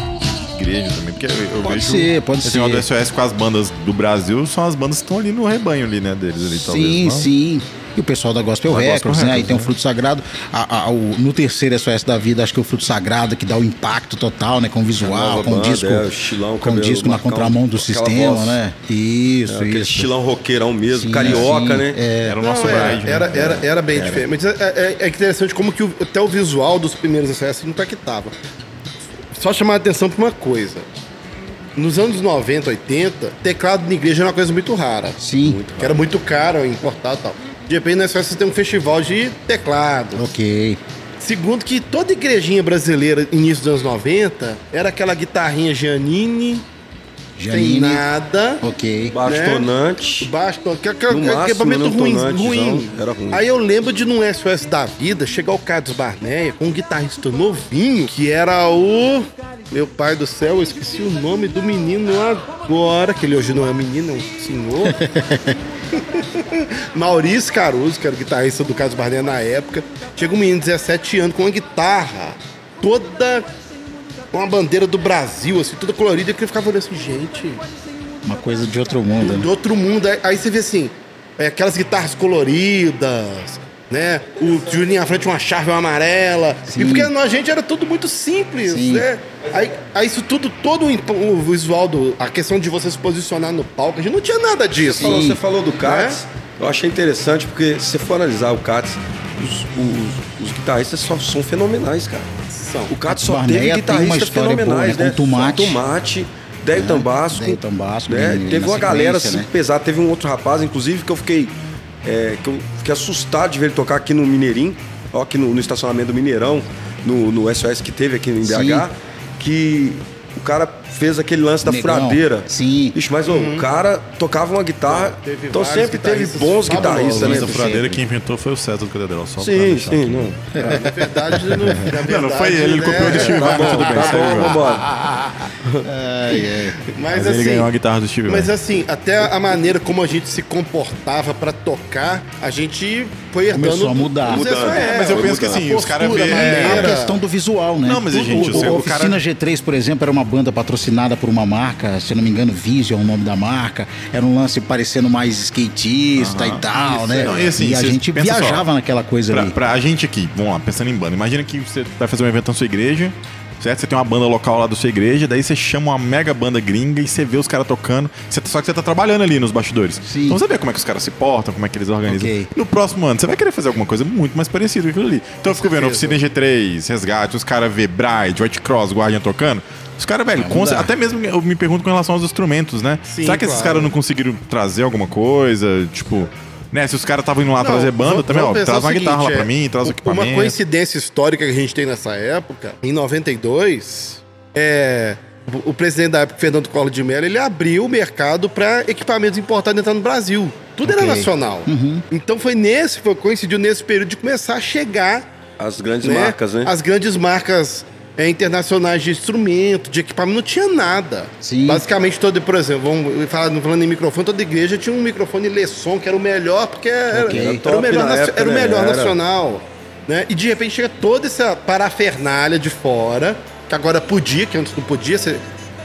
igreja também, porque eu, eu Pode vejo ser, pode esse negócio ser. do SOS com as bandas do Brasil são as bandas que estão ali no rebanho ali, né, deles ali, talvez. Sim, não? sim. E o pessoal da Gospel Da Records, Gospel né? Aí Records, tem o né? Fruto Sagrado. A- a- o- no terceiro SOS da vida, acho que é o Fruto Sagrado que dá o impacto total, né? Com o visual, com o banda, disco. é, o estilão, o com o cabelo disco na contramão do sistema, voz. né? Isso, É, aquele isso. estilão roqueirão mesmo, Sim, carioca, sim, né? É, Era o nosso Não, é, bride. né? era, era, era bem diferente. Mas é, é, é interessante como que o- até o visual dos primeiros SOS não impactava. Só chamar a atenção para uma coisa. Nos anos 90, 80, teclado na igreja era uma coisa muito rara. Sim. Que era muito caro, importado e tal. De repente, na SOS tem um festival de teclados. Ok. Segundo que toda igrejinha brasileira, início dos anos 90, era aquela guitarrinha Giannini, sem Janine. nada. Ok. Baixo né? tonante. Baixo, que, que, máximo, equipamento ruim, ruim. era ruim. Aí eu lembro de num SOS da vida chegar o Carlos Barneia com um guitarrista novinho, que era o. Meu pai do céu, eu esqueci o nome do menino agora, que ele hoje não é menino, é um senhor. Maurício Caruso, que era o guitarrista do Carlos Barneia na época. Chega um menino de 17 anos com uma guitarra toda uma bandeira do Brasil, assim, toda colorida, que eu ficava olhando assim, gente, Uma coisa de outro mundo, do né? outro mundo. Aí, aí você vê assim, é, aquelas guitarras coloridas, né? O Juninho à frente uma charve amarela. Sim. E porque a gente era tudo muito simples, Sim. né? Aí, aí isso tudo, todo o o visual, do, a questão de você se posicionar no palco, a gente não tinha nada disso. Falou- você falou do Cats, eu achei interessante porque se você for analisar o Cats, os, os- os guitarristas só são fenomenais, cara. São. O Cats só Barneia teve guitarristas história boa, fenomenais, né? né? Com Tomate. Tomate, Déio Tambasco. Déio Tambasco, né? bem Teve uma galera assim, né? pesada. Teve um outro rapaz, inclusive, que eu fiquei. é, que eu fiquei assustado de ver ele tocar aqui no Mineirinho, ó, aqui no, no estacionamento do Mineirão, no, no SOS que teve aqui em BH, Sim. que o cara fez aquele lance da Negão. furadeira. Sim. Bicho, mas ô, o cara tocava uma guitarra. Teve então sempre teve guitarristas bons guitarristas, né? Essa furadeira quem inventou foi o César do Catedral. Só pra Sim, sim, aqui. não. É, na verdade, não, na verdade, Não, não foi ele, ele copiou do né? Steve Vai, mas tudo bem, Tá o bom, vambora. Mas, Mas assim, ele ganhou a guitarra do Steve Mas Vai. assim, até a maneira como a gente se comportava pra tocar, a gente foi herdando. Começou a mudar. SOS, Mas eu penso que assim, A os caras vê- a é, É maneira. a questão do visual, né? Não, mas, gente, o, o- o o cara- Oficina G3, por exemplo, era uma banda patrocinada por uma marca, se não me engano, Vision é o nome da marca. Era um lance parecendo mais skatista e tal, né? Não, e assim, a cês gente pensa só, viajava naquela coisa Pra, ali. pra a gente aqui, vamos lá, pensando em banda. Imagina que você vai fazer um evento na sua igreja, certo? Você tem uma banda local lá da sua igreja, daí você chama uma mega banda gringa e você vê os caras tocando. Você- só que você tá trabalhando ali nos bastidores. Sim. Então você vê como é que os caras se portam, como é que eles organizam. Ok. No próximo ano, você vai querer fazer alguma coisa muito mais parecida com aquilo ali. Então eu fico vendo certeza. Oficina G3, Resgate, os caras vê Bride, White Cross, Guardian tocando. Os caras, velho, até mesmo eu me pergunto com relação aos instrumentos, né? Sim, Será que esses claro. caras não conseguiram trazer alguma coisa? Tipo, né? Se os caras estavam indo lá Não, trazer banda também, ó, traz uma guitarra lá seguinte, pra é, mim, traz o Uma equipamento. coincidência histórica que a gente tem nessa época, em 92, é, o- presidente da época, Fernando Collor de Mello, ele abriu o mercado para equipamentos importados entrar no Brasil. Tudo era Ok. nacional. Então foi nesse, foi, coincidiu nesse período de começar a chegar As grandes né, marcas, né? As grandes marcas é, internacionais de instrumento, de equipamento, não tinha nada. Sim. Basicamente, todo, por exemplo, vamos falar, falando em microfone, toda igreja tinha um microfone Lesson, que era o melhor, porque era, Ok. era, Top o melhor, na época, era o né? melhor Era. nacional. Né? E de repente chega toda essa parafernália de fora, que agora podia, que antes não podia ser.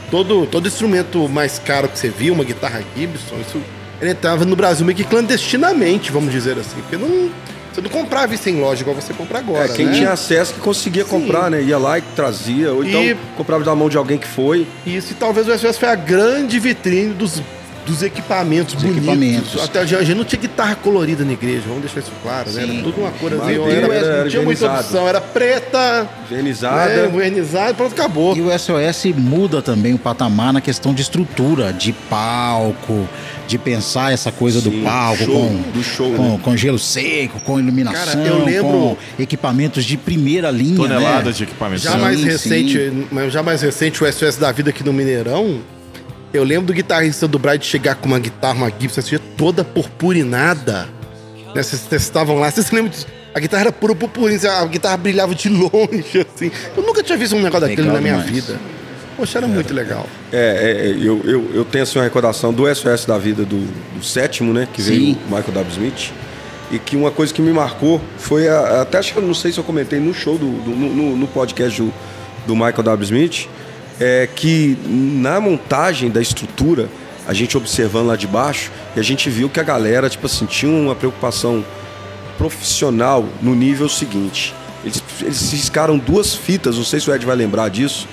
Todo, todo instrumento mais caro que você via, uma guitarra Gibson, isso ele entrava no Brasil meio que clandestinamente, vamos dizer assim. Porque não, você não comprava isso em loja igual você compra agora. É, quem né? tinha acesso que conseguia comprar, né? Ia lá e trazia, ou então E- comprava da mão de alguém que foi. Isso, e talvez o SOS foi a grande vitrine dos, dos equipamentos Dos bonitos. equipamentos. Até a gente não tinha guitarra colorida na igreja, vamos deixar isso claro, né? Era tudo uma cor assim, Madeira, era, era não tinha muita opção, era preta, Vernizada. né, vernizado, pronto, acabou. E o SOS muda também o patamar na questão de estrutura, de palco, de pensar essa coisa do Sim, palco show, com, do show, com, né? com gelo seco, com iluminação, Cara, eu lembro- com equipamentos de primeira linha, Toneladas né? de equipamento. Já Sim, mais recente, mas já mais recente, o SOS da vida aqui no Mineirão, eu lembro do guitarrista do Bright chegar com uma guitarra, uma Gibson, assim, toda purpurinada. Né, Vocês estavam lá, vocês se lembram disso? A guitarra era pura purpurina, a guitarra brilhava de longe, assim. Eu nunca tinha visto um negócio daquele na minha demais. vida. Poxa, era muito legal. É, é, é, eu, eu, eu tenho assim, uma recordação do SOS da vida do, do sétimo, né? Que Sim. veio o Michael W. Smith. E que uma coisa que me marcou foi a, até acho que eu não sei se eu comentei no show do, do- no, no- no podcast do, do Michael W. Smith, é que na montagem da estrutura, a gente observando lá de baixo, e a gente viu que a galera, tipo assim, tinha uma preocupação profissional no nível seguinte. Eles, eles riscaram duas fitas, não sei se o Ed vai lembrar disso,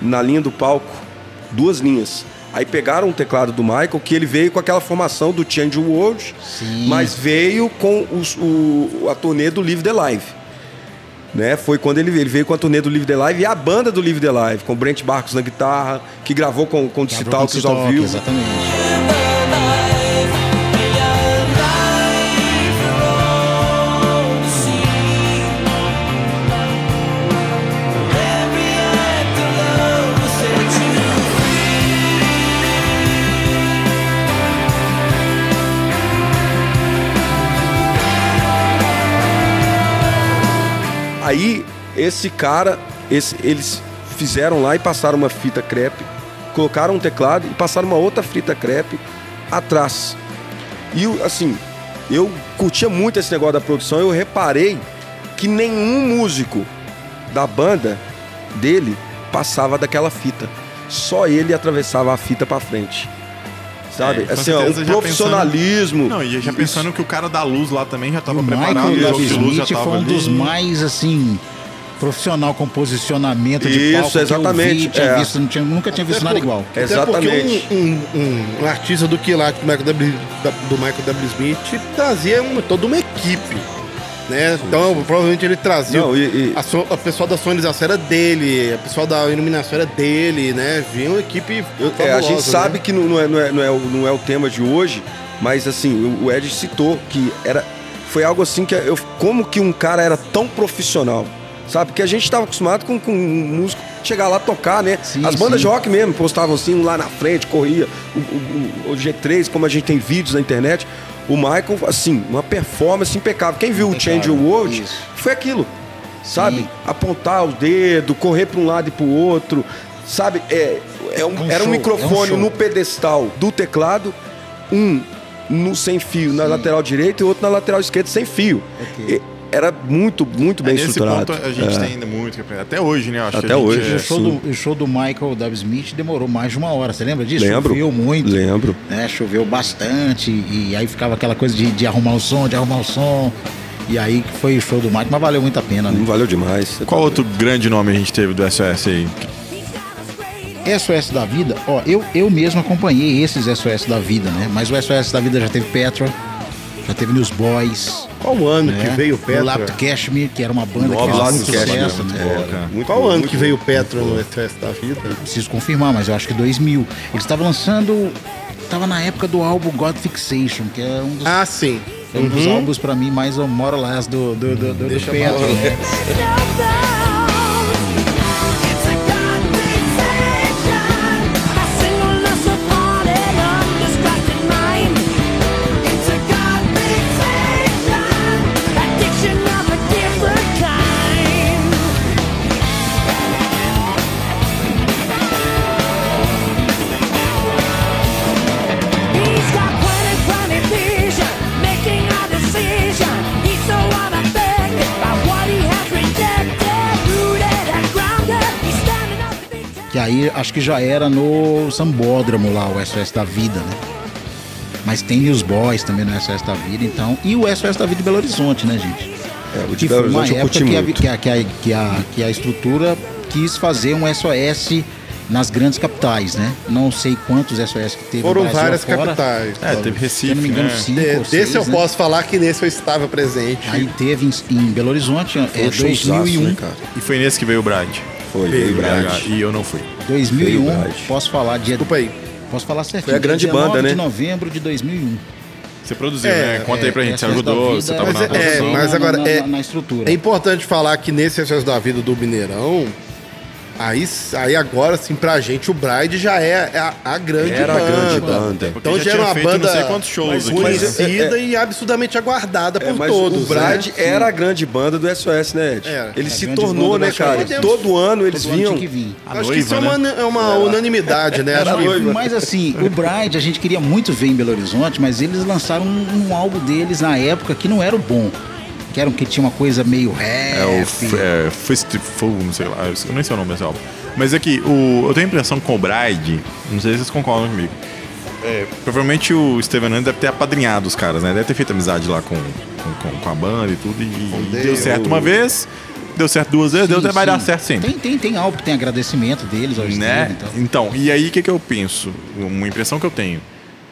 na linha do palco, duas linhas. Aí pegaram o teclado do Michael, que ele veio com aquela formação do Change World, mas veio com os- o, a turnê do Live the Live. Né? Foi quando ele, ele veio com a turnê do Live the Live e a banda do Live the Live, com o Brent Barcos na guitarra, que gravou com, com o com ao Citalk, vivo. Exatamente. Aí, esse cara, esse- eles fizeram lá e passaram uma fita crepe, colocaram um teclado e passaram uma outra fita crepe atrás. E, assim, eu curtia muito esse negócio da produção, eu reparei que nenhum músico da banda dele passava daquela fita. Só ele atravessava a fita pra frente. Sabe? É, assim, ó, o profissionalismo. Não, e já pensando que o cara da luz lá também já tava O preparado, Michael o luz já Smith tava foi um ali. dos mais, assim, profissional com posicionamento de Isso, palco que eu exatamente, vi, tinha é. visto, não tinha- nunca tinha visto nada igual. Até porque Exatamente. um, um- um- artista do quilate do Michael W. do Michael W. Smith trazia uma- toda uma equipe. Né? Então, provavelmente ele trazia. Não, e- e- A, so, a pessoal da sonorização era dele, a pessoal da iluminação era dele, né? Vinha uma equipe. É, a gente fabulosa, sabe né? que não, não é, não, é, não, é, o- não é o tema de hoje, mas assim, o, o Ed citou que era. Foi algo assim que eu. Como que um cara era tão profissional? Sabe? Porque a gente estava acostumado com, com um músico chegar lá tocar, né? Sim, As bandas sim. de rock mesmo postavam assim, um lá na frente, corria. O, o- o- o G3, como a gente tem vídeos na internet. O Michael, assim, uma performance impecável. Quem viu o Change the World Isso. foi aquilo. Sabe? Sim. Apontar o dedo, correr para um lado e para o outro. Sabe? É, é um- É um era um show, microfone é um show. no pedestal do teclado, um no sem fio na lateral direita e outro na lateral esquerda sem fio. Ok. E- Era muito, muito É, bem nesse estruturado. ponto a gente É. tem ainda muito que aprender. Até hoje, né? Acho Até hoje. é- O show, do, o show do Michael W. Smith demorou mais de uma hora. Você lembra disso? Lembro. Choveu muito. Lembro. Né? Choveu bastante. E aí ficava aquela coisa de, de arrumar o som, de arrumar o som. E aí foi o show do Michael, mas valeu muito a pena, Não né? valeu demais. Qual outro grande nome a gente teve do SOS aí? SOS da Vida, ó, eu, eu mesmo acompanhei esses SOS da Vida, né? Mas o SOS da Vida já teve Petra, já teve Newsboys. Qual o ano né? que veio o O Petra? Lapto Cashmere, que era uma banda que Nossa, fez muito Cashmere, sucesso, muito né? cara. Muito Qual ano muito que veio o Petra no SOS da vida? Preciso confirmar, mas eu acho que 2000. Eles estavam lançando. Tava na época do álbum God Fixation, que é um dos, Ah, sim. um dos álbuns pra mim mais or less do, do, do, do, Deixa do eu Petra, be Que aí acho que já era no Sambódromo lá, o SOS da Vida, né? Mas tem Newsboys também no SOS da Vida, então. E o SOS da Vida de Belo Horizonte, né, gente? É, o de Que Belo foi uma Horizonte época que a, muito. que, a, que, a, que, a, que a estrutura quis fazer um SOS nas grandes capitais, né? Não sei quantos SOS que teve Foram várias afora. capitais. É, teve Se Recife, não me engano, né? cinco De- ou desse seis, eu né? posso falar que nesse eu estava presente. Aí teve em, em Belo Horizonte, é, Foi um showzaço, 2001. né, cara? E foi nesse que veio o Brad. Foi, Veio veio o Brad. Brad. E eu não fui. 2001, Veio Brad. posso falar dia Desculpa aí. Posso falar certinho. Foi a grande dia 19 banda, né? de novembro de 2001. Você produziu, É, né? Conta aí pra É, gente. Você ajudou, Vida, você tava Mas na é- produção. é, mas agora na, é- na- na estrutura. É importante falar que nesse SOS da vida do Mineirão, aí, aí agora, assim, pra gente, o Bride já é a, a grande Era a banda. grande banda. Porque Então já já era uma banda não sei quantos shows aqui, conhecida né? e absurdamente aguardada É, por mas todos. o Brad né? era a grande banda do SOS, né, Ed? Era. Ele A se tornou, né, cara? Todo ano eles Todo ano vinham. tinha que vir. A Acho que isso é noiva, uma, né? é uma unanimidade, né? Noiva. Mas assim, o Bride a gente queria muito ver em Belo Horizonte, mas eles lançaram um, um álbum deles na época que não era o bom. Que era um que tinha uma coisa meio rap. É o é, Fistful, não sei lá, eu nem sei o nome desse álbum. Mas é que o, eu tenho a impressão que com o Bride, não sei se vocês concordam comigo. é, provavelmente o Steven Anderson deve ter apadrinhado os caras, né? Deve ter feito amizade lá com, com, com- com a banda e tudo. E, deu certo uma vez, deu certo duas vezes, Sim, deu, vai dar sim. certo sempre. Tem, tem, tem álbum, tem agradecimento deles ao né? Steve, então. Então, e aí o que, que eu penso? Uma impressão que eu tenho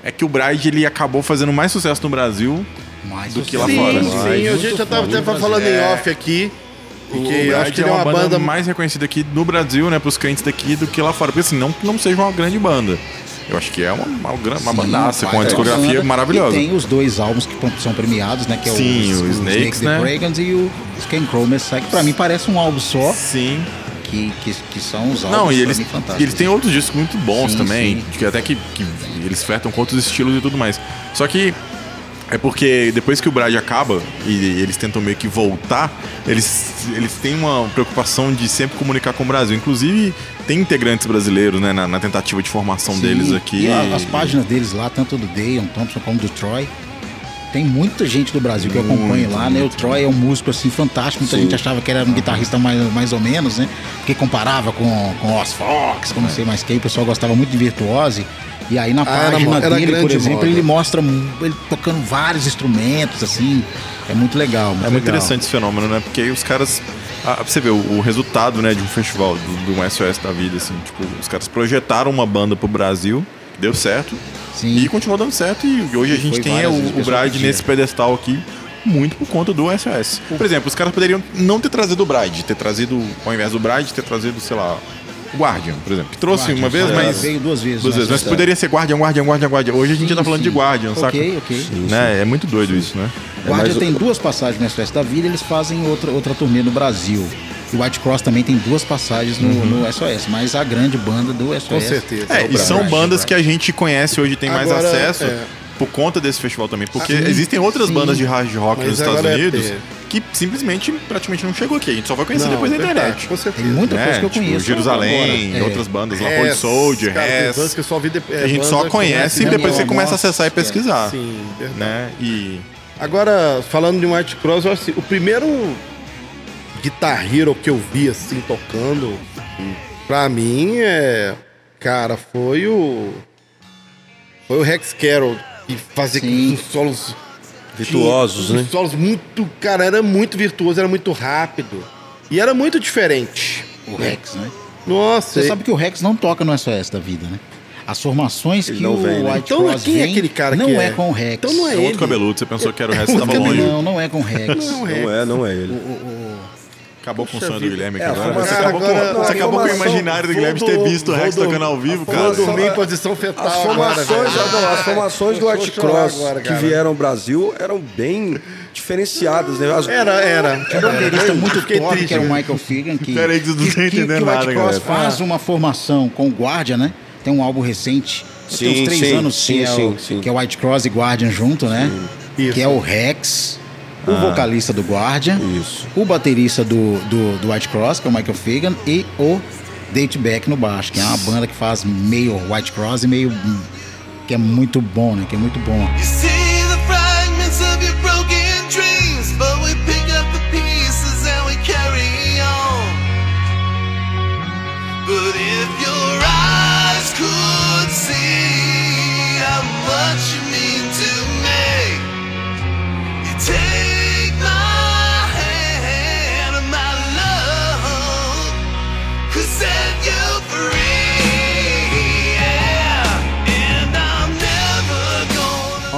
é que o Bride ele acabou fazendo mais sucesso no Brasil Mais do que lá Sim, fora. sim, a gente já tava até falando em É. off aqui. O Que eu acho que é ele é uma, uma banda, banda mais reconhecida aqui no Brasil, né, pros crentes daqui do que lá fora. Porque assim, não, não seja uma grande banda. Eu acho que é uma, uma, uma Sim, bandaça com uma discografia banda. maravilhosa. E tem os dois álbuns que são premiados, né? Que é Sim, o, o Snakes, the né? Dragons e o Scarecrow Messiah, que pra mim parece um álbum só, Sim. que, que, que são os álbuns Não, e eles, mim, e fantásticos. eles têm outros discos muito bons Sim, também. sim. Que até que, que eles flertam com outros estilos e tudo mais. Só que é porque depois que o Brad acaba e eles tentam meio que voltar, eles, eles têm uma preocupação de sempre comunicar com o Brasil. Inclusive, tem integrantes brasileiros, né, na, na tentativa de formação Sim, deles aqui. E a- as páginas deles lá, tanto do Deion Thompson como do Troy, Tem muita gente do Brasil que eu acompanho lá, né? O Troy é um músico assim fantástico. Muita gente achava que era um guitarrista mais, mais ou menos, né? Porque comparava com, com Os Fox, com não sei mais quem. O pessoal gostava muito de Virtuose. E aí na Ah, era página mo- era dele, por exemplo, moda. ele mostra ele tocando vários instrumentos, assim. É muito legal. Muito É muito legal. interessante esse fenômeno, né? Porque os caras. ah, pra você ver, o, o resultado né, de um festival, do, do SOS da vida, assim, tipo, os caras projetaram uma banda pro Brasil, deu certo, Sim. e continuou dando certo, e hoje a gente tem o, o Bride nesse pedestal aqui, muito por conta do SOS. Por exemplo, os caras poderiam não ter trazido o Bride, ter trazido, ao invés do Bride, ter trazido, sei lá, o Guardian, por exemplo, que trouxe Guardian, uma vez, só mas. veio duas vezes, Duas vezes, mas poderia ser Guardian, Guardian, Guardian, Guardian. Hoje a gente Sim, tá falando sim. de Guardian, saca? Ok, ok. Né? É muito doido isso, né? Guardia mas o- tem duas passagens no SOS da Vida, eles fazem outra, outra turnê no Brasil. E o White Cross também tem duas passagens no, no SOS, mas a grande banda do SOS. Com certeza. É, e são bandas Bride. que a gente conhece hoje, tem mais Agora, acesso é. por conta desse festival também. Porque Ah, sim, existem outras sim. bandas de hard rock Mas nos Estados é- Unidos é. que simplesmente praticamente não chegou aqui. A gente só vai conhecer Não, depois da internet. Com certeza. Tem muita Né? coisa que eu Tipo, conheço. Jerusalém, agora. É. outras bandas, Pole Hess, Soldier, Hess. que eu só vi de- é, A gente só conhece e depois você começa a acessar e é- pesquisar. Sim, verdade. Né? E Agora, falando de White Cross, assim, o primeiro Guitar Hero que eu vi assim tocando, pra mim é. Cara, foi o. Foi o Rex Carroll. E fazia Sim. uns solos. Virtuosos, né? uns solos muito. Cara, era muito virtuoso, era muito rápido. E era muito diferente. O Rex, né? Nossa, Você e- sabe que o Rex não toca no SOS da vida, né? As formações Ele que não o vem, né? White Então, Cross quem é vem aquele cara não que é? é? com o Rex. Então não é é ele. outro cabeludo, você pensou que era o outro tava longe. Não, não é com o Rex. Não, é. Não é, não é ele. Acabou com o sonho do vida. Guilherme É, aqui a agora. Você formação- acabou, agora- com, você a acabou com o imaginário do Guilherme de ter Vou visto o do- Rex vou do- tocando ao vivo, Vou cara. dormir em posição fetal As agora, formações, velho. as formações do Vou White chorar Cross agora, que cara. vieram ao Brasil eram bem diferenciadas, né? As- Era, era. Tinha um baterista muito top, triste, que era o né? Michael Figan, que, Pera aí que não que, que- que o White nada, Cross galera. faz uma formação com o Guardian, né? Tem um álbum recente, tem Sim, uns três sim, anos sim, que, é o, sim. que é o White Cross e Guardian junto, né? Isso. Que é o Rex, o vocalista do Guardian, Isso. o baterista do, do, do White Cross, que é o Michael Figan, e o Date Beck no baixo, que é uma banda que faz meio White Cross e meio. que é muito bom, né? Que é muito bom.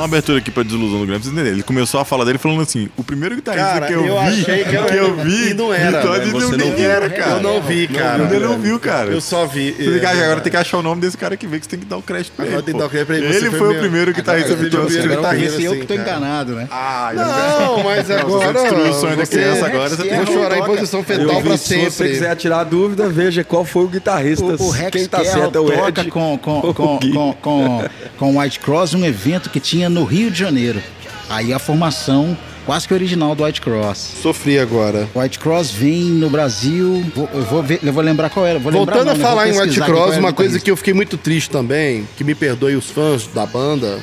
Uma abertura aqui pra desilusão do pra vocês entenderem. Ele começou a falar dele falando assim: o primeiro guitarrista Cara, que eu, eu vi, achei que era- eu vi, e não era, Vitória, né? Você não viu. era, cara. Eu não vi, cara. Ele não viu, cara. Eu só vi. Você tem que- é, agora tem que achar o nome desse cara que veio, que você tem que dar o crédito pra Agora ele. tem que dar o crédito pra ele, você Ele foi o primeiro guitarrista Agora você que viu eu Agora eu que tô enganado, né? Ah, Não, mas Você agora. destruiu o sonho da você- criança agora, você tem Vou que chorar em posição Eu fetal pra se você sempre. quiser tirar dúvida, veja qual foi o guitarrista. O, Rex Quem tá certo é o toca Ed. com, com, com, com, com, White Cross um evento que tinha no Rio de Janeiro. Aí a formação quase que original do White Cross. Sofri agora. White Cross vem no Brasil. vou- eu, vou ver- eu vou lembrar qual era. Vou lembrar Voltando não, a falar em White Cross, uma coisa que eu fiquei muito triste também, que me perdoe os fãs da banda,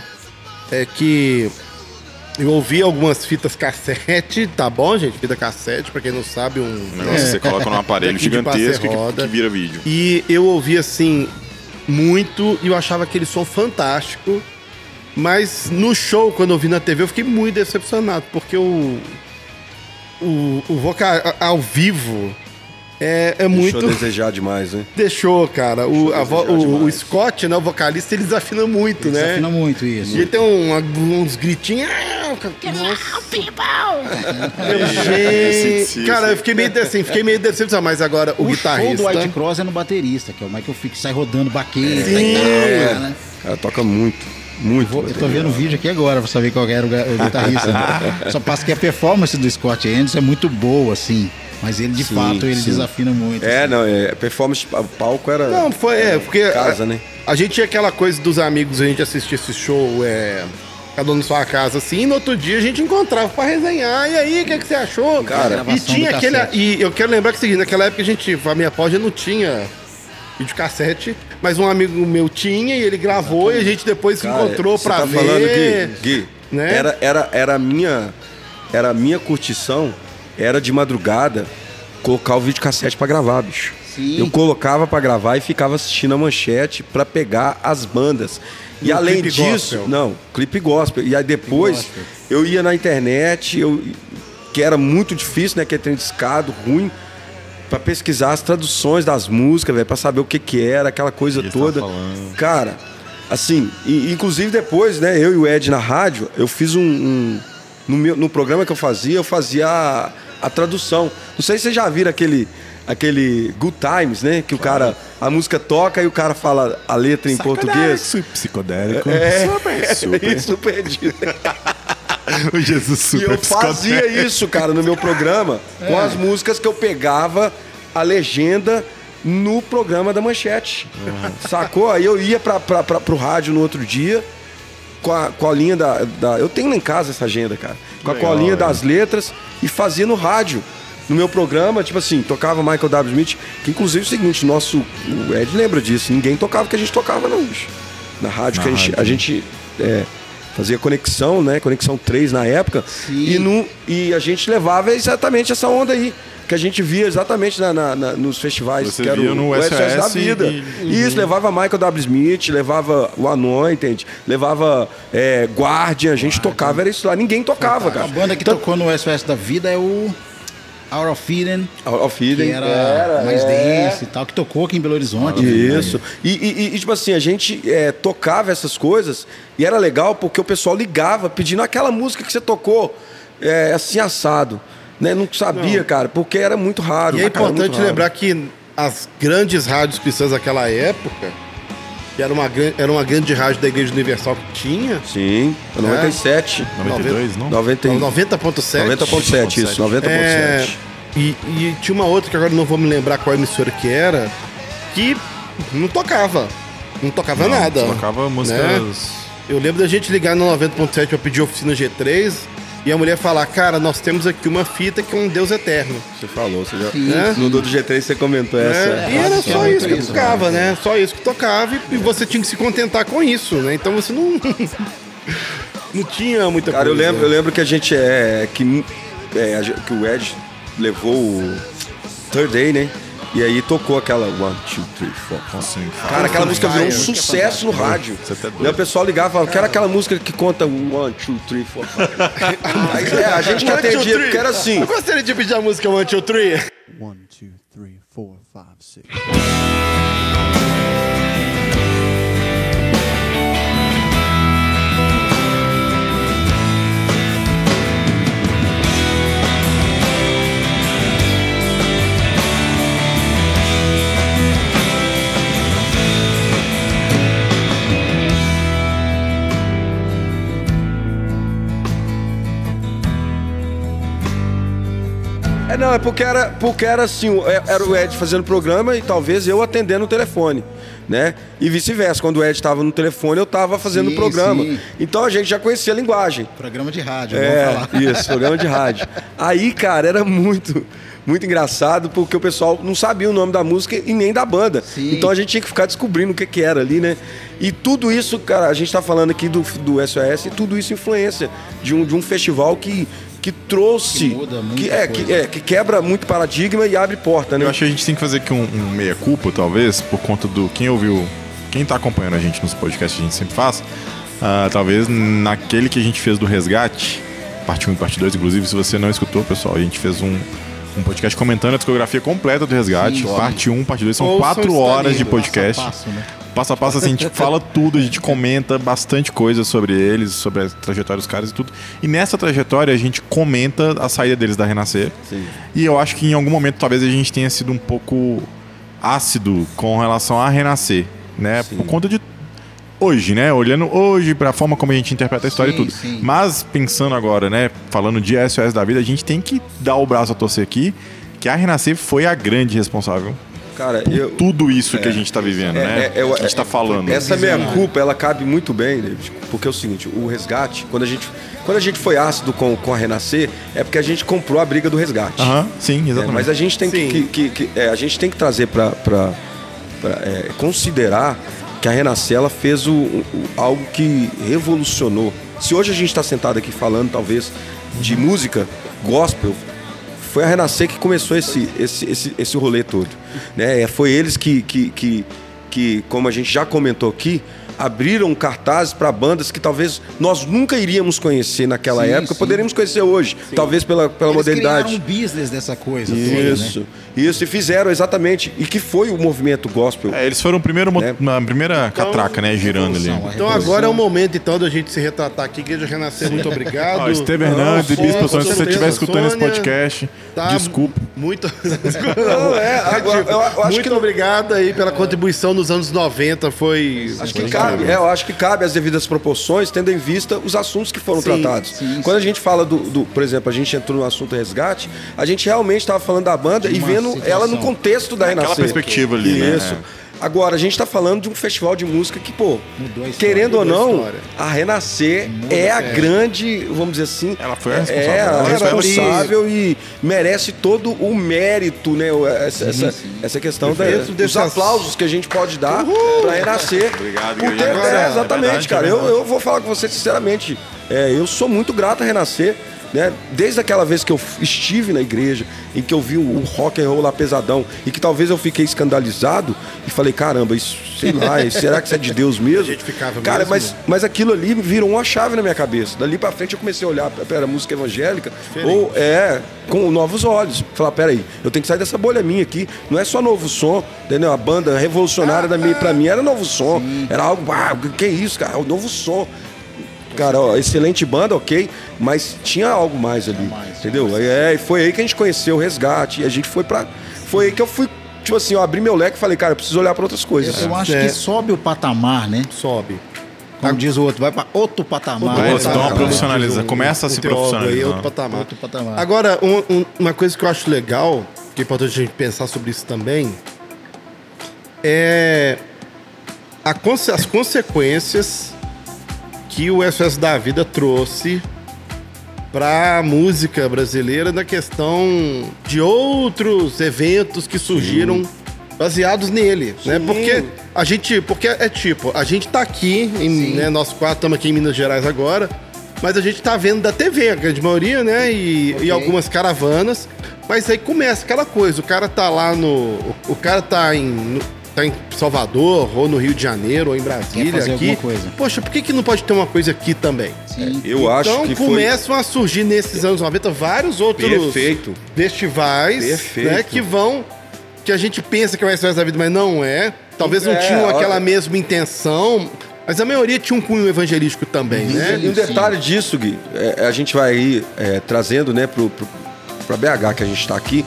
é que eu ouvi algumas fitas cassete, tá bom, gente? Fita cassete, pra quem não sabe, um. Negócio que você coloca num aparelho gigantesco que, que vira vídeo. E eu ouvi assim muito e eu achava aquele som fantástico. Mas no show, quando eu vi na TV, eu fiquei muito decepcionado, porque o. O, o vocal ao vivo é, é muito. Deixou a desejar demais, né? Deixou, cara. O, a vo- o, o. Scott, né, o vocalista, ele desafina muito, né? Desafina muito isso. E ele tem um- uns gritinhos. Ah, cara, Nossa. Esse- Gente, cara, eu fiquei meio assim, fiquei meio decepcionado, mas agora o, O show guitarrista. do White Cross é no baterista, que é o Michael Fick, sai rodando baqueta. Sim. e tal, né? O cara toca muito, muito. Vou- eu tô vendo o vídeo aqui agora pra saber qual era o, o guitarrista. né? Só passa que a performance do Scott Anderson é muito boa, assim. Mas ele, de Sim, fato, ele sim. desafina muito. É, assim. não, é, performance, o palco era. Não, foi, é, porque. Casa, a, né? A gente tinha aquela coisa dos amigos, a gente assistia esse show, é. Cada um na sua casa, assim, e no outro dia a gente encontrava pra resenhar. E aí, o que, é que você achou? Cara, e tinha aquele. cassete. E eu quero lembrar que é o seguinte, naquela época a gente, a minha pós já não tinha videocassete, mas um amigo meu tinha e ele gravou e a gente depois se Cara, encontrou você pra tá ver. falando, Gui, Gui, Né? Era, era, era a minha. Era a minha curtição, era de madrugada colocar o videocassete pra gravar, bicho. Sim. Eu colocava pra gravar e ficava assistindo a manchete pra pegar as bandas. E além disso, gospel. não, clipe gospel. E aí depois eu ia na internet, eu, que era muito difícil, né? Que é trem discado, ruim, pra pesquisar as traduções das músicas, velho, pra saber o que que era, aquela coisa Eles toda. Cara, assim, e- inclusive depois, né, eu e o Ed na rádio, eu fiz um. um- no, meu, no programa que eu fazia, eu fazia a, a tradução. Não sei se vocês já viram aquele. Aquele Good Times, né? Que o cara. A música toca e o cara fala a letra em português. Su- Psicodélico. É, Super, super. isso perdido. o Jesus E super eu fazia isso, cara, no meu programa, com as músicas que eu pegava a legenda no programa da Manchete. Sacou? Aí eu ia pra, pra, pra, pro rádio no outro dia com a colinha da, da. Eu tenho lá em casa essa agenda, cara. Com a Legal, colinha velho. das letras e fazia no rádio. No meu programa, tipo assim, tocava Michael W. Smith, que inclusive é o seguinte, nosso. O Ed lembra disso, ninguém tocava o que a gente tocava, não, bicho. Na rádio, Na que a gente, rádio. a gente é, fazia conexão, né? Conexão 3 na época. Sim. E, no, e a gente levava exatamente essa onda aí. Que a gente via exatamente na, na- na- nos festivais. Você que era via o, no o SOS da SOS e- vida. e- Isso, levava Michael W. Smith, levava o Anointed, levava é, Guardian, a gente tocava, era isso lá. Ninguém tocava, cara. A banda que tocou no SOS da vida é o Hour of Eden, Ao, ao que feeling. era, mais é. dance e tal, que tocou aqui em Belo Horizonte. né? Isso. E, e- e, tipo assim, a gente é, tocava essas coisas e era legal porque o pessoal ligava pedindo aquela música que você tocou é, assim assado. Né? Não sabia, cara, porque era muito raro. E é importante raro. lembrar que as grandes rádios cristãs daquela época, que era uma, era uma grande rádio da Igreja Universal que tinha, Sim, 97. 92, não? 90, e- 90.7. 90.7, isso, 90.7. É, e, e tinha uma outra que agora não vou me lembrar qual emissora que era, que não tocava. Não tocava Não, nada. Tocava né? músicas. Eu lembro da gente ligar no 90.7 pra pedir oficina G3 e a mulher falar, cara, nós temos aqui uma fita que é um Deus eterno. Você falou, você já. Sim, É? No do G3 você comentou essa. É, e era só tinha isso que tocava, né? Só isso que tocava e, e você tinha que se contentar com isso, né? Então você não. não tinha muita Cara, eu coisa. lembro, eu lembro que a gente é. Que, é, que o Ed levou o Third Day, né? E aí tocou aquela One, Two, Three, Four. Assim, Cara, aquela música virou um sucesso no rádio. Você tá doido. E aí o pessoal ligava e falava, quero aquela música que conta One, Two, Three, Four, Five. Aí, é, a gente que atendia, three. porque era assim. Eu gostaria de pedir a música One, Two, Three. One, two, three, four, five, six. É, não, é porque era, porque era assim, é- era o Ed fazendo programa e talvez eu atendendo o telefone, né? E vice-versa, quando o Ed estava no telefone, eu estava fazendo o programa. sim. Então a gente já conhecia a linguagem. Programa de rádio, É, isso, programa de rádio. Aí, cara, era muito, muito engraçado porque o pessoal não sabia o nome da música e nem da banda. Sim. Então a gente tinha que ficar descobrindo o que, que era ali, né? E tudo isso, cara, a gente tá falando aqui do, do SOS e tudo isso influência de um, de um festival que, que trouxe. Que muda muita que, é, que, é, que quebra muito paradigma e abre porta, né? Eu acho que a gente tem que fazer aqui um, um meia-culpa, talvez, por conta do. Quem ouviu. Quem tá acompanhando a gente nos podcasts que a gente sempre faz, ah, talvez naquele que a gente fez do resgate, parte 1 e parte 2, inclusive, se você não escutou, pessoal, a gente fez um, um podcast comentando a discografia completa do resgate, Sim, parte 1, parte 2, são Ouçam, quatro está horas de podcast. Passo, né? Passo a passo, assim, a gente fala tudo, a gente comenta bastante coisa sobre eles, sobre a trajetória dos caras e tudo. E nessa trajetória a gente comenta a saída deles da Renascer. E eu acho que em algum momento talvez a gente tenha sido um pouco ácido com relação a Renascer, né? Por conta de hoje, né? Olhando hoje pra forma como a gente interpreta a história Sim, e tudo. sim. Mas pensando agora, né, falando de SOS da vida, a gente tem que dar o braço a torcer aqui, que a Renascer foi a grande responsável Cara, eu. tudo isso que a gente tá vivendo, né? é, eu- a gente tá falando. Essa minha culpa, ela cabe muito bem, David, porque é o seguinte, o resgate, quando a gente, quando a gente foi ácido com, com a Renascer, é porque a gente comprou a briga do resgate. Aham, sim, É, exatamente. mas a gente tem que, que- que- que- é, a gente tem que trazer para considerar que a Renascer ela fez o, o- algo que revolucionou. Se hoje a gente está sentado aqui falando, talvez, de música gospel, foi a Renascer que começou esse, esse, esse, esse rolê todo. Né? É, Foi eles que, que, que, que, como a gente já comentou aqui, abriram cartazes para bandas que talvez nós nunca iríamos conhecer naquela Sim, época, sim. poderíamos conhecer hoje, talvez pela, pela Eles modernidade. criaram um business dessa coisa toda, Isso, né? isso, e fizeram exatamente. E que foi o movimento gospel. É, eles foram o primeiro, Né? na primeira catraca, né? Girando ali. Então agora é o momento então da gente se retratar aqui, Igreja Renascer, muito obrigado. Ó, Esteve Hernandes, Bispo se você estiver escutando esse Sônia, podcast, tá desculpa. Muito, Não, é, agora, eu, muito que obrigado aí pela contribuição nos anos 90, foi... Acho que cabe, é, eu acho que cabe as devidas proporções, tendo em vista os assuntos que foram Sim, tratados. sim, Quando a gente fala do, do- por exemplo, a gente entrou no assunto resgate, a gente realmente estava falando da banda De e vendo situação. ela no contexto da Aquela Renascer. perspectiva ali, né? Isso. Agora, a gente está falando de um festival de música que, pô, Mudou a história, querendo ou mudou a não, história. a Renascer é a grande, vamos dizer assim, Ela foi a é responsável. a foi a responsável e merece todo o mérito, né? Essa, essa, essa questão da, Dentro dos aplausos que a gente pode dar para Renascer. Obrigado, Por ter- Igreja. é, É exatamente, verdade, cara. é eu, eu vou falar com você sinceramente. É, eu sou muito grato a Renascer. Né? Desde aquela vez que eu estive na igreja, em que eu vi o, o rock and roll lá pesadão, e que talvez eu fiquei escandalizado e falei, caramba, isso, sei lá, será que isso é de Deus mesmo? A gente ficava Cara, mesmo. mas, mas aquilo ali virou uma chave na minha cabeça. Dali pra frente eu comecei a olhar para a música evangélica, ou é, com novos olhos. Falar, peraí, eu tenho que sair dessa bolha minha aqui. Não é só novo som, entendeu? A banda revolucionária da minha, pra mim era novo som. Era algo, ah, que isso, cara? É o novo som. Cara, ó, excelente banda, ok, mas tinha algo mais ali, entendeu? É, e foi aí que a gente conheceu o Resgate, e a gente foi pra... Foi aí que eu fui, tipo assim, eu abri meu leque e falei, cara, eu preciso olhar pra outras coisas. Eu acho É. que sobe o patamar, né? Sobe. Como diz o outro, vai para outro patamar. Outro dão uma patamar. profissionaliza- começa a se teólogo aí, profissionalizar. outro patamar. Outro patamar. Agora, um- um- uma coisa que eu acho legal, que é importante a gente pensar sobre isso também, é a conse- as consequências que o SOS da Vida trouxe para a música brasileira na questão de outros eventos que surgiram baseados nele, né? Porque a gente, porque é tipo, a gente tá aqui em, né, nós quatro estamos aqui em Minas Gerais agora, mas a gente tá vendo da TV, a grande maioria, né? E, e algumas caravanas. Mas aí começa aquela coisa, o cara tá lá no. O, o cara tá em. no- tá em Salvador, ou no Rio de Janeiro, ou em Brasília, aqui. alguma coisa. Poxa, por que, que não pode ter uma coisa aqui também? Sim. Eu acho então que foi... começam a surgir nesses anos 90 vários outros Perfeito. festivais Perfeito. né, que vão. que a gente pensa que é o SOS da vida, mas não é. Talvez não É, tinham olha- aquela mesma intenção. Mas a maioria tinha um cunho evangelístico também, né? E um detalhe disso, Gui, é, a gente vai aí é, trazendo, né, pro, pro, pra BH que a gente está aqui.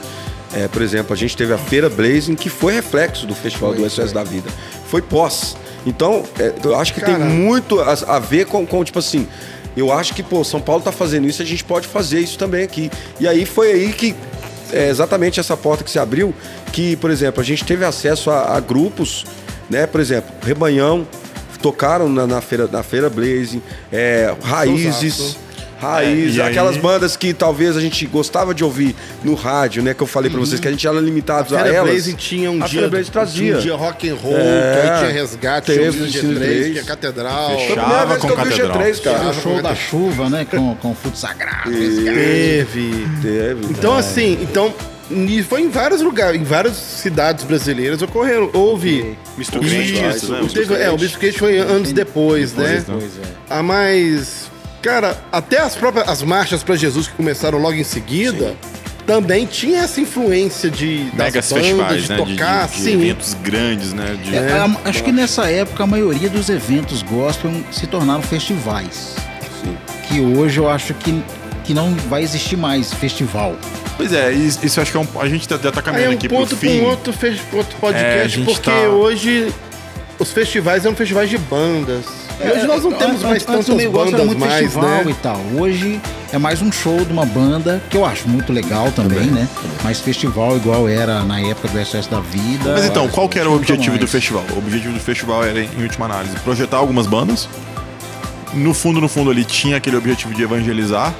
É, por exemplo, a gente teve a Feira Blazing, que foi reflexo do Festival do SOS da Vida. Foi pós. Então, é, eu acho que tem Cara. muito a, a ver com, com, tipo assim, eu acho que, pô, São Paulo tá fazendo isso, a gente pode fazer isso também aqui. E aí foi aí que, é exatamente essa porta que se abriu, que, por exemplo, a gente teve acesso a, a grupos, né, por exemplo, Rebanhão, tocaram na, na feira, na feira Blazing, é, Raízes. Raízes, É, e aí- aquelas bandas que talvez a gente gostava de ouvir no rádio, né? Que eu falei pra vocês que a gente era limitado a, Feira elas. Blazing tinha um a dia. Blazing trazia. tinha um dia rock and roll, É, que aí tinha resgate, teve tinha Cine G3, três. tinha catedral. A Fechava com que eu vi o Catedral. G3, Teve cara. o show da chuva, né? Com, com o fruto sagrado. Teve. Teve. Então, assim, então. E foi em vários lugares, em várias cidades brasileiras ocorreram. Houve. Misto Isso, né? Teve, é, o Misto foi anos depois, né? Pois é. Ah, mas. Cara, até as próprias as marchas pra Jesus que começaram logo em seguida. Também tinha essa influência de das Megas bandas, festivais, de né? De, tocar, de- de sim. eventos grandes, né? De, É, a- acho que nessa época a maioria dos eventos gospel se tornaram festivais. Que hoje eu acho que, que não vai existir mais festival. Pois é, isso, isso acho que é um. A gente tá- já tá Aí é caminhando um aqui pro ponto para fim. um outro, fe- outro É, podcast, gente porque tá- hoje os festivais eram festivais de bandas. E hoje nós não temos mais Antes- antes tantas o negócio era bandas muito mais, festival né? e tal. Hoje é mais um show de uma banda, que eu acho muito legal também, né? Mas festival igual era na época do SOS da Vida. Mas então, qual que era o objetivo do mais. festival? O objetivo do festival era, em última análise, projetar algumas bandas. No fundo, no fundo ali tinha aquele objetivo de evangelizar.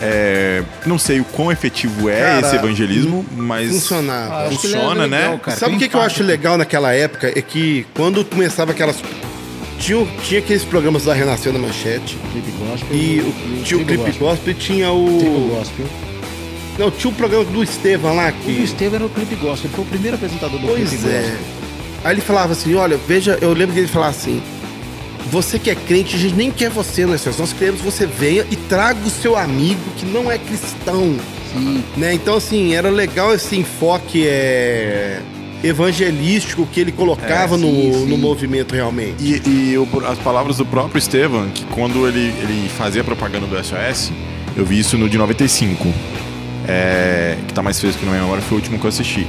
É, não sei o quão efetivo é Cara, esse evangelismo, mas funcionava. Funciona, é legal, né? cara. Sabe o que, que eu acho legal naquela época? É que quando começava aquelas. Tinha, tinha aqueles programas da Renascer na Manchete. Clipe gospel. E o, tinha o Tribo Clipe Gospel e tinha o. Tribo gospel. Não, tinha o programa do Estevam lá O que. Estevam era o clipe gospel. Ele foi o primeiro apresentador do Pois clipe é. gospel. Aí ele falava assim: olha, veja, eu lembro dele falar assim. Você que é crente, a gente nem quer você no SOS. Nós queremos que você venha e traga o seu amigo que não é cristão. Sim. né? Então, assim, era legal esse enfoque é, evangelístico que ele colocava É, no, sim, sim. no movimento realmente. E, e o- as palavras do próprio Estevam, que quando ele, ele fazia propaganda do SOS, eu vi isso no de 95, é, que tá mais fresco na minha memória, foi o último que eu assisti.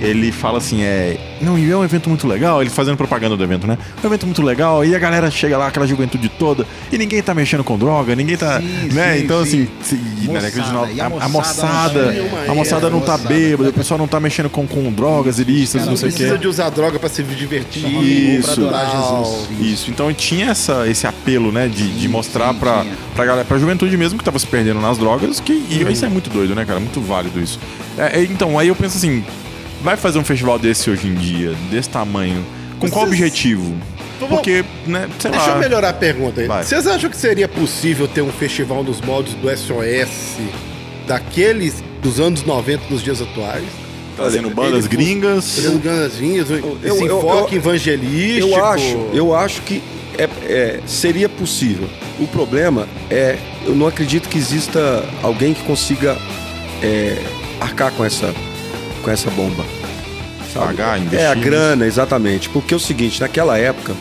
Ele fala assim, é. Não, e é um evento muito legal, ele fazendo propaganda do evento, né? É um evento muito legal, e a galera chega lá, aquela juventude toda, e ninguém tá mexendo com droga, ninguém tá. Sim, né? sim, então, sim. assim, se- de Moçada, e a, a a moçada moçada, não tá- a moçada não tá moçada. bêbada, o pessoal não tá mexendo com, com drogas ilícitas, Não não sei o quê. precisa de usar droga pra se divertir. Isso. Pra adorar Jesus. Isso, então tinha essa, esse apelo, né, de, de mostrar sim, pra, tinha. pra galera, pra juventude mesmo que tava se perdendo nas drogas, que e isso é muito doido, né, cara? Muito válido isso. É, é, então, aí eu penso assim, vai fazer um festival desse hoje em dia, desse tamanho, com qual Vocês- objetivo? Vamos- Porque, né, sei Deixa eu lá. melhorar a pergunta aí. Vai. Vocês acham que seria possível ter um festival nos moldes do SOS daqueles dos anos 90 nos dias atuais? Trazendo bandas Ele- gringas. Fazendo ganas vinhas, esse eu- eu- enfoque eu- evangelístico. Eu acho, eu acho que é- é, seria possível. O problema é, eu não acredito que exista alguém que consiga é, arcar com essa, com essa bomba. sabe? Pagar, investir É a grana, exatamente. Porque é o seguinte, naquela época,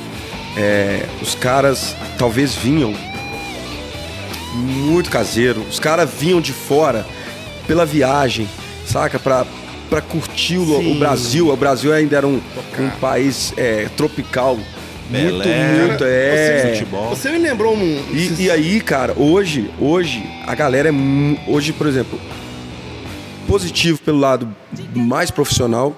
é, os caras talvez vinham muito caseiro. Os caras vinham de fora pela viagem, saca? Pra, pra curtir o, o Brasil. O Brasil ainda era um, um país é, tropical. Muito, Belé, muito, é. futebol. Você me lembrou um. E, e aí, cara, hoje, hoje, a galera é. Hoje, por exemplo, positivo pelo lado mais profissional,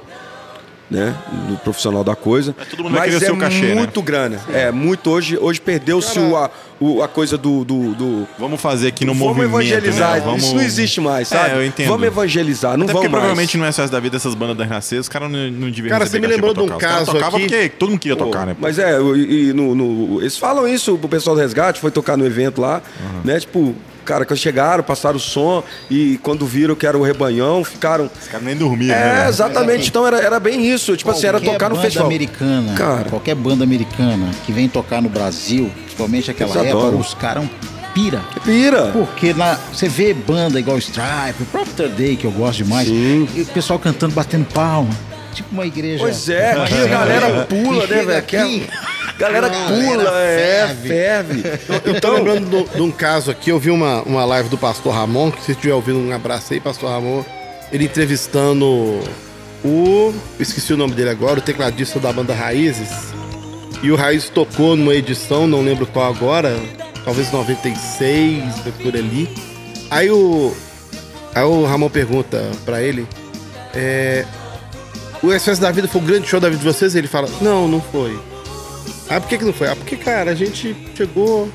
né? Do profissional da coisa. Mas todo mundo vai mas é cachê, né? muito grana. É, muito hoje. Hoje perdeu-se a, o- a coisa do. do, do- Vamos fazer aqui no vamos movimento, evangelizar. né? Vamos... Isso não existe mais, sabe? É, eu entendo. Vamos evangelizar, não Até vamos porque mais. provavelmente no SOS da vida, essas bandas da Renascer, os caras não, não deviam Cara, você me lembrou de um. Os caso tocavam aqui- porque todo mundo queria Pô, tocar, né? Mas é, e, e no, no- eles falam isso pro pessoal do resgate, foi tocar no evento lá, né? Tipo, cara, quando chegaram, passaram o som e quando viram que era o rebanhão, ficaram. Os caras nem dormiam, É, né? exatamente. Então era, era bem isso. Tipo assim, era tocar no banda festival. americana, Cara. qualquer banda americana que vem tocar no Brasil, principalmente aquela época, adoram. os caras pira. Pira. Porque na, você vê banda igual Stripe, o próprio Third Day, que eu gosto demais, Sim. e o pessoal cantando, batendo palma. Tipo uma igreja. Pois é, aqui a galera pula, Que né, velho? Galera pula, é, ferve. Eu tô lembrando do- de um caso aqui, eu vi uma, uma live do Pastor Ramon, que se estiver ouvindo, um abraço aí, Pastor Ramon. Ele entrevistando o. Esqueci o nome dele agora, o tecladista da banda Raízes. E o Raiz tocou numa edição, não lembro qual agora, talvez 96, por ali. Aí o. Aí o Ramon pergunta pra ele. É, o SOS da Vida foi o grande show da vida de vocês? Ele fala, não, não foi. Ah, por que, que não foi? Ah, porque, cara, a gente chegou,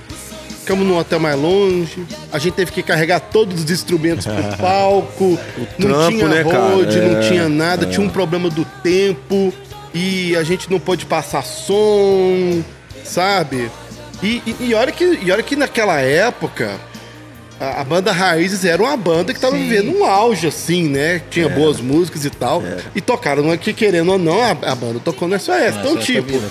ficamos num hotel mais longe, a gente teve que carregar todos os instrumentos pro palco, não trampo, tinha né, cara? road, não É, tinha nada, tinha um problema do tempo e a gente não pôde passar som, sabe? E, e, e olha, que, e olha que naquela época. A, a banda Raízes era uma banda que tava Sim. vivendo um auge, assim, né? Tinha boas músicas e tal. E tocaram aqui, querendo ou não, a, a banda tocou no SOS. Então, essa tipo, vida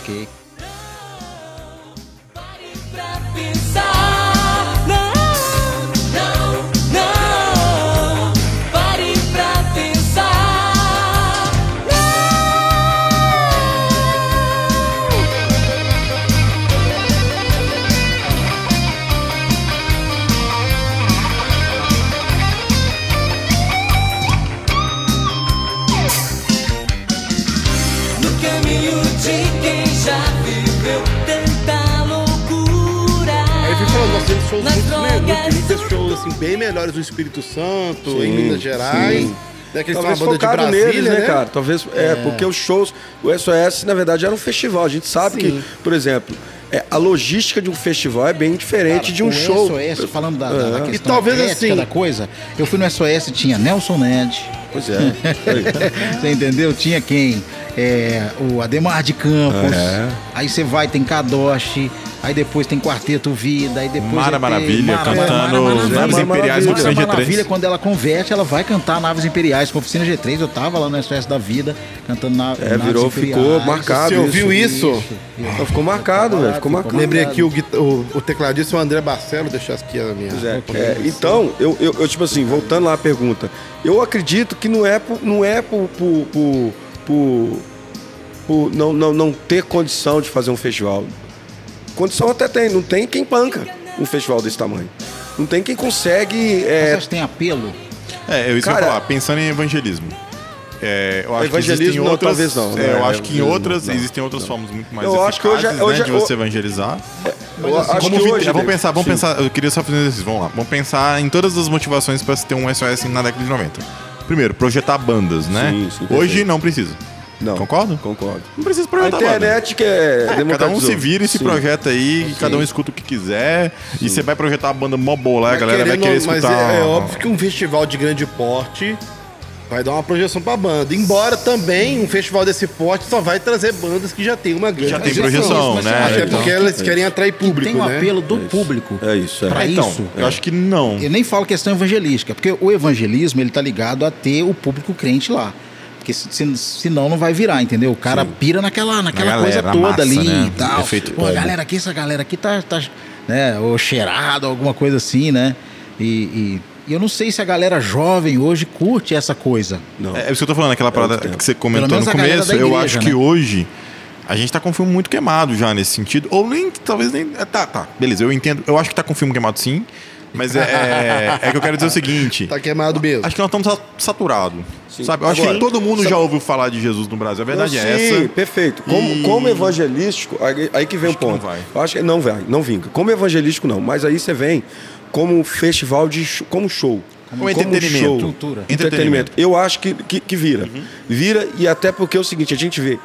temos shows Nas assim, bem melhores no Espírito Santo, Sim, em Minas Gerais. sim. Né, que eles Talvez uma banda de focado Brasília, neles, né, cara? Talvez, é, porque os shows, o SOS, na verdade, era um festival. A gente sabe Sim. que, por exemplo, é, a logística de um festival é bem diferente de um o show. SOS, falando da, da, da questão E talvez assim- da coisa, eu fui no SOS, tinha Nelson Ned, Pois é. Você entendeu? Tinha quem? É, o Ademar de Campos. É. Aí você vai, tem Kadoshi. Aí depois tem Quarteto Vida. Aí depois Mara é Maravilha, Mara- cantando Mara Maravilha. Naves Mara Imperiais Maravilha. com Mara Oficina Maravilha, G3. quando ela converte, ela vai cantar Naves Imperiais com Oficina G3. Eu tava lá no SOS da Vida, cantando na, É, Naves virou, Imperiais. ficou marcado. Você ouviu isso? Então ficou marcado, velho. Ficou marcado. Lembrei aqui o, o, o tecladista, o André Barcelo, deixar aqui a minha. É, é, então, eu, eu, eu, tipo assim, voltando lá à pergunta, eu acredito que não é por, não é por, por, por, por- por não, não, não ter condição de fazer um festival. Condição até tem, não tem quem banca um festival desse tamanho. Não tem quem consegue. Você É, acha que tem apelo? É, eu isso Cara- que eu ia falar, pensando em evangelismo. É, eu acho que Evangelismo existem não, outras, talvez não, é, né? eu acho que em outras não, existem outras formas muito mais Eu acho que hoje é- eficazes, hoje né, é- de você evangelizar. eu acho Como que hoje, vamos pensar, vamos sim. pensar, eu queria só fazer um exercício, vamos lá. Vamos pensar em todas as motivações para se ter um SOS na década de 90. Primeiro, projetar bandas, né? Sim, sim, Hoje não precisa. Não. Concordo? Concordo. Não precisa A projetar banda. internet que é, É, cada um se vira e se Sim. projeta aí, cada um escuta o que quiser. E você vai projetar uma banda mó boa lá, a galera vai querendo- querer escutar. Mas é, é óbvio que um festival de grande porte vai dar uma projeção pra banda. Embora também um festival desse porte só vai trazer bandas que já tem uma grande Já tem projeção, projeção, mas né? você acha Até Então, porque elas querem atrair público, tem o né? apelo do público. É isso, é. Pra então, isso. eu acho que não. Eu nem falo questão evangelística, porque o evangelismo ele tá ligado a ter o público crente lá. Porque se, se- senão não vai virar, entendeu? O cara pira naquela, naquela Na coisa galera, toda massa, ali né? e tal. Efeito Pô, galera aqui, essa galera aqui tá, tá né, ou cheirado, alguma coisa assim, né? E, e- e eu não sei se a galera jovem hoje curte essa coisa. Não. É, é isso que eu tô falando, aquela parada outro tempo. que você comentou no galera começo. da eu igreja, acho que né? hoje a gente tá com o filme muito queimado já nesse sentido. Ou nem, talvez nem. é, Tá, tá, beleza, eu entendo. Eu acho que tá com o filme queimado sim. Mas é, é, é que eu quero dizer o seguinte. Tá queimado mesmo. Acho que nós estamos sa- saturados. Sim. Sabe? Eu acho Agora, que todo mundo sabe- já ouviu falar de Jesus no Brasil. A verdade Não, é sim, essa. perfeito. Como, E- como evangelístico, aí, aí que vem Acho o que não ponto. vai. Eu acho que não vai, não vinga. Como evangelístico, não. Mas aí você vem como um festival de show, como show. Como entretenimento. show. Cultura. Entretenimento. Eu acho que, que, que vira. Uhum. Vira, e até porque é o seguinte, a gente vê.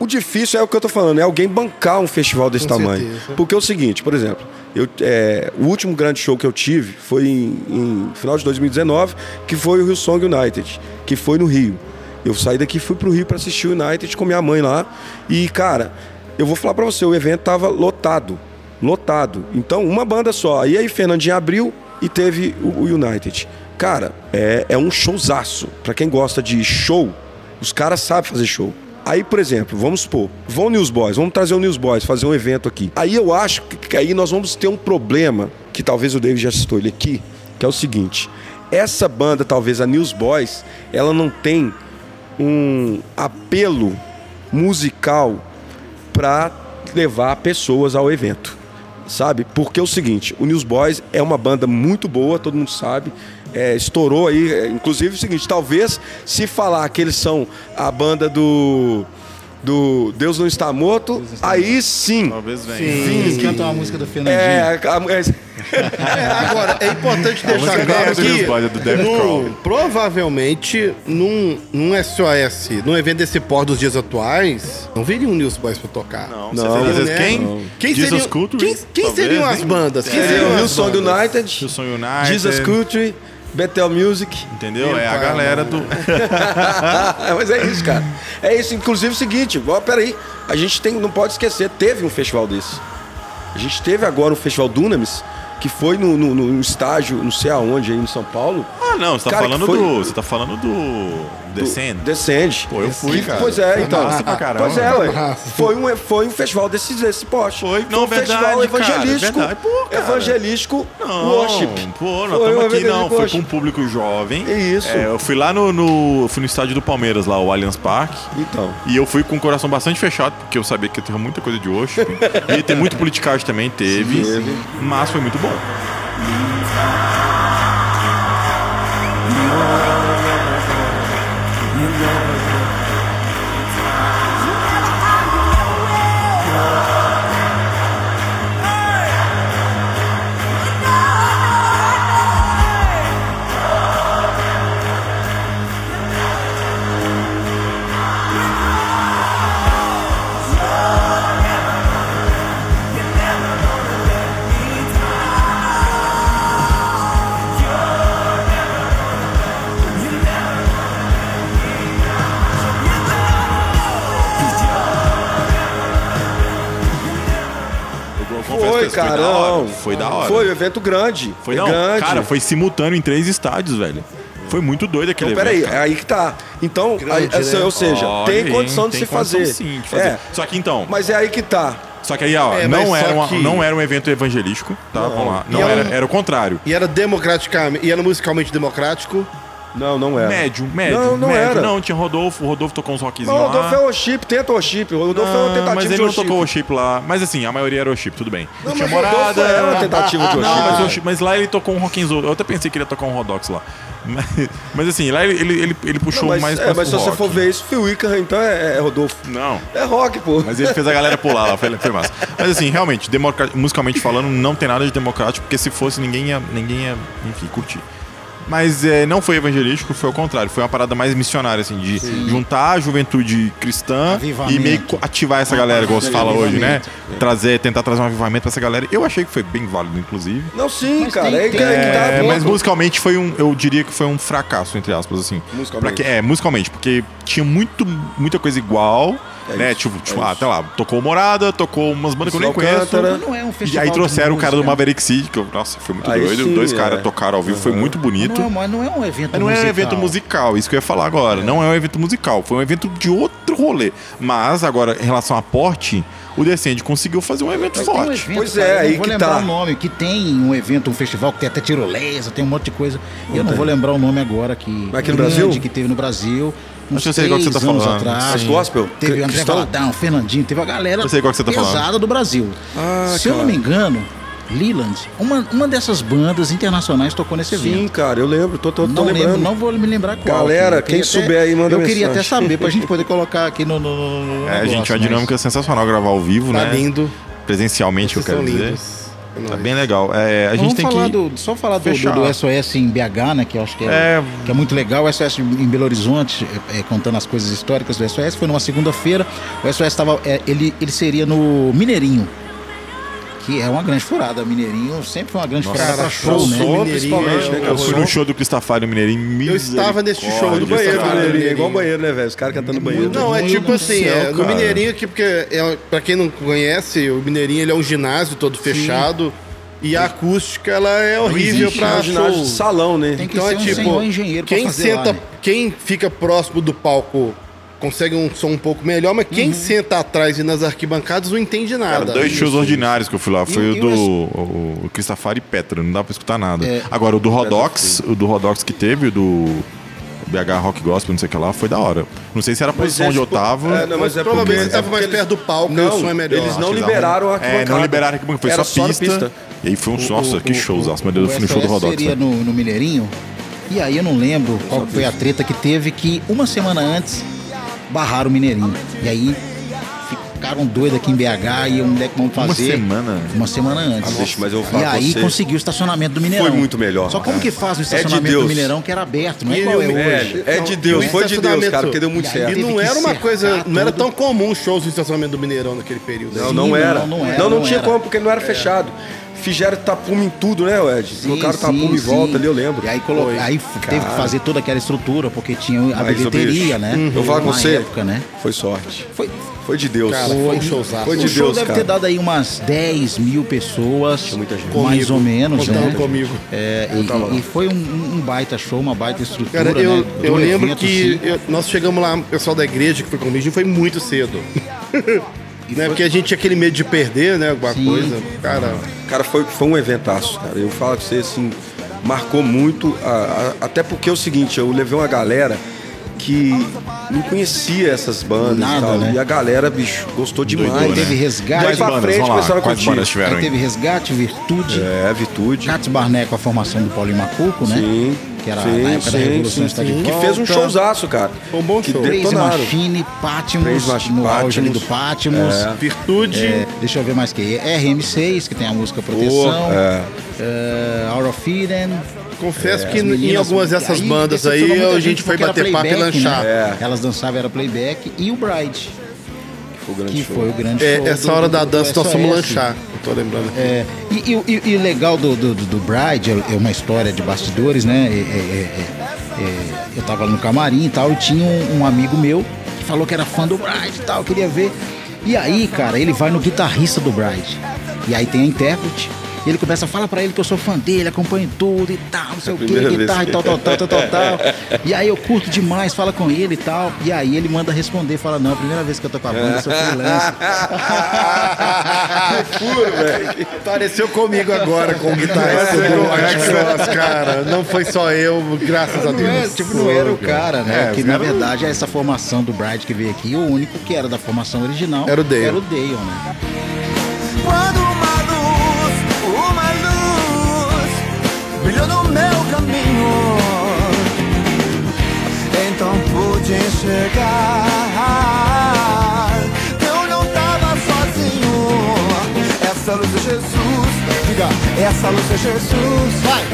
O difícil é o que eu tô falando, é alguém bancar um festival desse Com tamanho. certeza. Porque é o seguinte, por exemplo, eu, é, o último grande show que eu tive foi em, em final de 2019, que foi o Rio Song United, que foi no Rio. Eu saí daqui e fui pro Rio para assistir o United com minha mãe lá. E, cara, eu vou falar para você, o evento tava lotado. Lotado. Então, uma banda só. E aí, Fernandinho abriu e teve o, o United. Cara, é, é um showzaço. Pra quem gosta de show, os caras sabem fazer show. Aí, por exemplo, vamos supor, vão Newsboys, vamos trazer o Newsboys, fazer um evento aqui. Aí eu acho que, que aí nós vamos ter um problema, que talvez o David já citou ele aqui, que é o seguinte: essa banda, talvez a Newsboys, ela não tem um apelo musical para levar pessoas ao evento, sabe? Porque é o seguinte, o Newsboys é uma banda muito boa, todo mundo sabe, é, estourou aí, é, inclusive é o seguinte, talvez se falar que eles são a banda do do Deus não está morto, aí sim. Talvez venha. Eles cantam a música do Fernandinho. É, a- é- É, agora, é importante deixar claro é que é num- provavelmente num, num SOS, num evento desse porte dos dias atuais, não viria um Newsboys pra tocar. Não, Não, às vezes né? quem? Quem Jesus seriam, Culture? quem, quem seriam as bandas? Quem é, seriam o as Hillsong bandas? United, Hillsong United. Jesus Country, Bethel Music. Entendeu? É a galera do. Mas é isso, cara. É isso. Inclusive o seguinte, ó, peraí. A gente tem, não pode esquecer, teve um festival desse. A gente teve agora um festival Dunamis, que foi no, no, no estágio, não sei aonde, aí em São Paulo. Ah, não, você tá Cara, falando foi- do. Você tá falando do. Descend. Descende. Pô, eu fui, Que- cara. Pois é, Foi então. massa pra caramba. Pois é, ué. Foi um, foi um festival desse, desse poste. Foi, não, um verdade, festival cara, evangelístico. verdade. Pô, cara. evangelístico Não, worship. pô, nós Foi estamos aqui, não. Foi com um público jovem. Isso. É, eu fui lá no, no. Fui no estádio do Palmeiras, lá, o Allianz Parque. Então. E eu fui com o coração bastante fechado, porque eu sabia que ia ter muita coisa de worship. e tem muito politicagem também, teve. Teve. Mas foi muito bom. Hora. Foi um evento grande. Foi É não. grande. Cara, foi simultâneo em três estádios, velho. Foi muito doido aquele Então, peraí, evento. é cara. aí que tá. Então, aí, Grande, essa- né? ou seja, Olha tem aí, condição de tem se condição fazer. sim, de fazer. É, Só que então, mas é aí que tá. só que aí, ó, É, não, era uma- que- não era um evento evangelístico, tá? Vamos lá. Não E é era, um- era o contrário. E era democraticamente. E era musicalmente democrático. Não, não era. Médio, médio, Não, não médio. era. Não, tinha Rodolfo, o Rodolfo tocou uns rockzinhos Não, o lá. Rodolfo é o chip, tenta o chip. O Rodolfo é uma Não, tentativa mas ele de não tocou o chip lá. Mas assim, a maioria era o chip, tudo bem. Não, tinha morada. é uma tentativa de Não, mas, o Chip- mas lá ele tocou um rock roll. Eu até pensei que ele ia tocar um Rodox lá. Mas, mas assim, lá ele, ele, ele, ele puxou Não, mas, mais é, mas se pro você rock. for ver isso, Phil Wickham, então é, é Rodolfo. Não. É rock, pô. Mas ele fez a galera pular lá, foi, foi massa. Mas assim, realmente, musicalmente falando, não tem nada de democrático, porque se fosse, ninguém ia, ninguém ia enfim, curtir. Mas é, não foi evangelístico, foi ao contrário. Foi uma parada mais missionária, assim, de juntar a juventude cristã Avivamento. e meio que ativar essa galera, igual se fala hoje, né? Trazer, tentar trazer um avivamento pra essa galera. Eu achei que foi bem válido, inclusive. Não, sim, Mas cara. tem- é tem- é tá. É, ponto. mas musicalmente foi um, eu diria que foi um fracasso, entre aspas, assim. Musicalmente. Que- é, musicalmente, porque tinha muito, muita coisa igual, É né? tipo, é tipo ah, tá lá, tocou Morada, tocou umas bandas que eu nem conheço. Não é um E festival aí de trouxeram o cara do. Maverick City, que eu, nossa, foi muito Aí doido. sim, Dois é. caras tocaram ao vivo, foi muito bonito. Não é, não é um evento Mas não é um musical. evento musical, isso que eu ia falar agora. Não é um evento musical, foi um evento de outro rolê. Mas agora, em relação a porte, o Descende conseguiu fazer um evento Mas tem um forte. evento, Pois cara, é, não aí vou que lembrar tá. o nome, que tem um evento, um festival que tem até tirolesa, tem um monte de coisa. Eu não vou lembrar o nome agora que aqui no grande, Brasil? que teve no Brasil. Acho que eu sei qual que você tá falando. atrás. Mas gospel? Teve André Cristão? Valadão, Fernandinho, teve a galera Eu sei qual que você tá pesada falando. do Brasil. Ah, Se eu não cara. me engano, Leland, uma, uma dessas bandas internacionais tocou nesse evento. Sim, cara, eu lembro. Tô, tô, tô não lembrando. lembro, não vou me lembrar qual. Galera, Eu quem souber aí, manda Eu queria até mensagem. saber, pra gente poder colocar aqui no. no, no- É, negócio, gente, é uma mas- dinâmica sensacional gravar ao vivo, Tá né? lindo. Presencialmente, eu Vocês quero são dizer. lindos. É Tá bem legal. É, a gente Vamos tem falar que. do, só falar do, do, do SOS em BH, né? Que eu acho que é, É. que é muito legal. O SOS em Belo Horizonte, é, é, contando as coisas históricas do SOS, foi numa segunda-feira. O SOS estava. ele, ele seria no Mineirinho. Que é uma grande furada. Mineirinho sempre foi uma grande furada cara, pra show, show né? Som, principalmente, né, cara? Eu fui no show do Cristafari no Mineirinho. Eu estava nesse show Do banheiro, Mineirinho. É igual banheiro, né, velho? Os caras cantando no banheiro. Não, é tipo assim, é, no. Mineirinho aqui, porque é, pra quem não conhece, o Mineirinho ele é um ginásio todo fechado e a acústica ela é horrível Existe, pra é um ginásio show. de salão, né? Tem que Então ser é um tipo, engenheiro quem fazer lá, senta, né? quem fica próximo do palco consegue um som um pouco melhor, mas Uhum. quem senta atrás e nas arquibancadas não entende Cara, nada. dois shows ordinários que eu fui lá. Foi E- o do o- o Cristafari e Petra, não dá pra escutar nada. É. Agora, o do Rodox, o do Rodox que teve, o do BH Rock Gospel, não sei o que lá, foi da hora. Não sei se era a posição é, onde eu tipo, tava. é, não, Mas mas é provavelmente porque- você tava é mais porque perto do palco, Não, o som é melhor. eles não liberaram a É, arquibancada. não liberaram aqui, foi Era só na pista. E aí foi um. Nossa, que showzaço, meu Deus, eu fui no show do Rodox. seria no, no Mineirinho. E aí eu não lembro qual foi a treta que teve que uma semana antes barraram o Mineirinho. E aí ficaram doidos aqui em BH e onde é que vamos Uma fazer? semana? Uma semana antes. Ah, mas eu vou falar e aí você. conseguiu o estacionamento do Mineirão. Foi muito melhor, Só como que faz o É de estacionamento do Mineirão que era aberto, não é E igual é hoje. É, é de Deus, o foi de Deus, estacionamento- cara, porque deu muito E certo. E não era uma coisa, não era tão comum shows no estacionamento do Mineirão naquele período. Não, aí. não Sim, era. não, não era, Não, não não tinha era. como, porque não era fechado. Fizeram tapume em tudo, né, Ed? Sim, Colocaram sim, tapume em volta ali, eu lembro. E aí, colo... Foi. aí teve que fazer toda aquela estrutura, porque tinha a ô, bilheteria, né? Eu vou falar com Na você. época, né? Foi sorte. Foi, Foi de Deus. Cara, foi um. Foi o de show Deus, deve cara. ter dado aí umas 10 mil pessoas, muita gente. mais Comigo, ou menos, contando né? comigo. É, e, e foi um, um baita show, uma baita estrutura, Cara, eu, né? eu lembro evento, que eu- nós chegamos lá, o pessoal da igreja que foi comigo, foi muito cedo. né? Porque a gente tinha aquele medo de perder, né? Alguma Sim. coisa. Cara, Cara, foi, foi um eventaço, cara. Eu falo com você, assim, marcou muito. a- a- até porque é o seguinte, eu levei uma galera que não conhecia essas bandas Nada, e tal. né? E a galera, bicho, gostou demais. Doidou, Aí né? teve resgate, Daí pra bandas, frente vamos lá, começaram a quais curtir. bandas tiveram aí teve resgate, virtude, É, Vitude. Cates Barné com a formação do Paulinho Macuco, né? Sim. Que era sim, na época da sim, Revolução sim, sim. Que fez um showzaço, cara. Foi um bom que show. Detonaram. Machine, Patmos, Machine, no auge ali do Patmos. Patmos. virtude. É, deixa eu ver mais que RM6, que tem a música Proteção. Pô, é. É, Out of Eden. Confesso que As em algumas dessas aí bandas aí, a gente foi bater papo e playback, lanchar. né? Elas dançavam, era playback. E o Bride, que show. foi o grande É, show. essa do- hora da do dança nós fomos lanchar. Eu tô lembrando aqui. É, e, o legal do, do, do- Bride é é uma história de bastidores, né? É, é, é, é, eu tava no camarim e tal, e tinha um, um amigo meu que falou que era fã do Bride e tal, queria ver. E aí, cara, ele vai no guitarrista do Bride. E aí tem a intérprete. E ele começa a falar pra ele que eu sou fã dele, acompanho tudo e tal, não sei o que, guitarra que- e tal, tal, tal, tal, tal, tal. E aí eu curto demais, fala com ele e tal. E aí ele manda responder, fala, não, primeira vez que eu tô com a banda, eu sou freelancer. Puro, velho. Apareceu comigo agora com o guitarrista do X-Cross, cara. Não foi só eu, graças a Não, é, Deus. tipo, não era o cara, né? É, que na caras- verdade essa formação do Bride que veio aqui, o único que era da formação original Era o Dale. Era o Dale, né? Quando eu não tava sozinho. Essa luz é Jesus, diga, essa luz é Jesus, vai,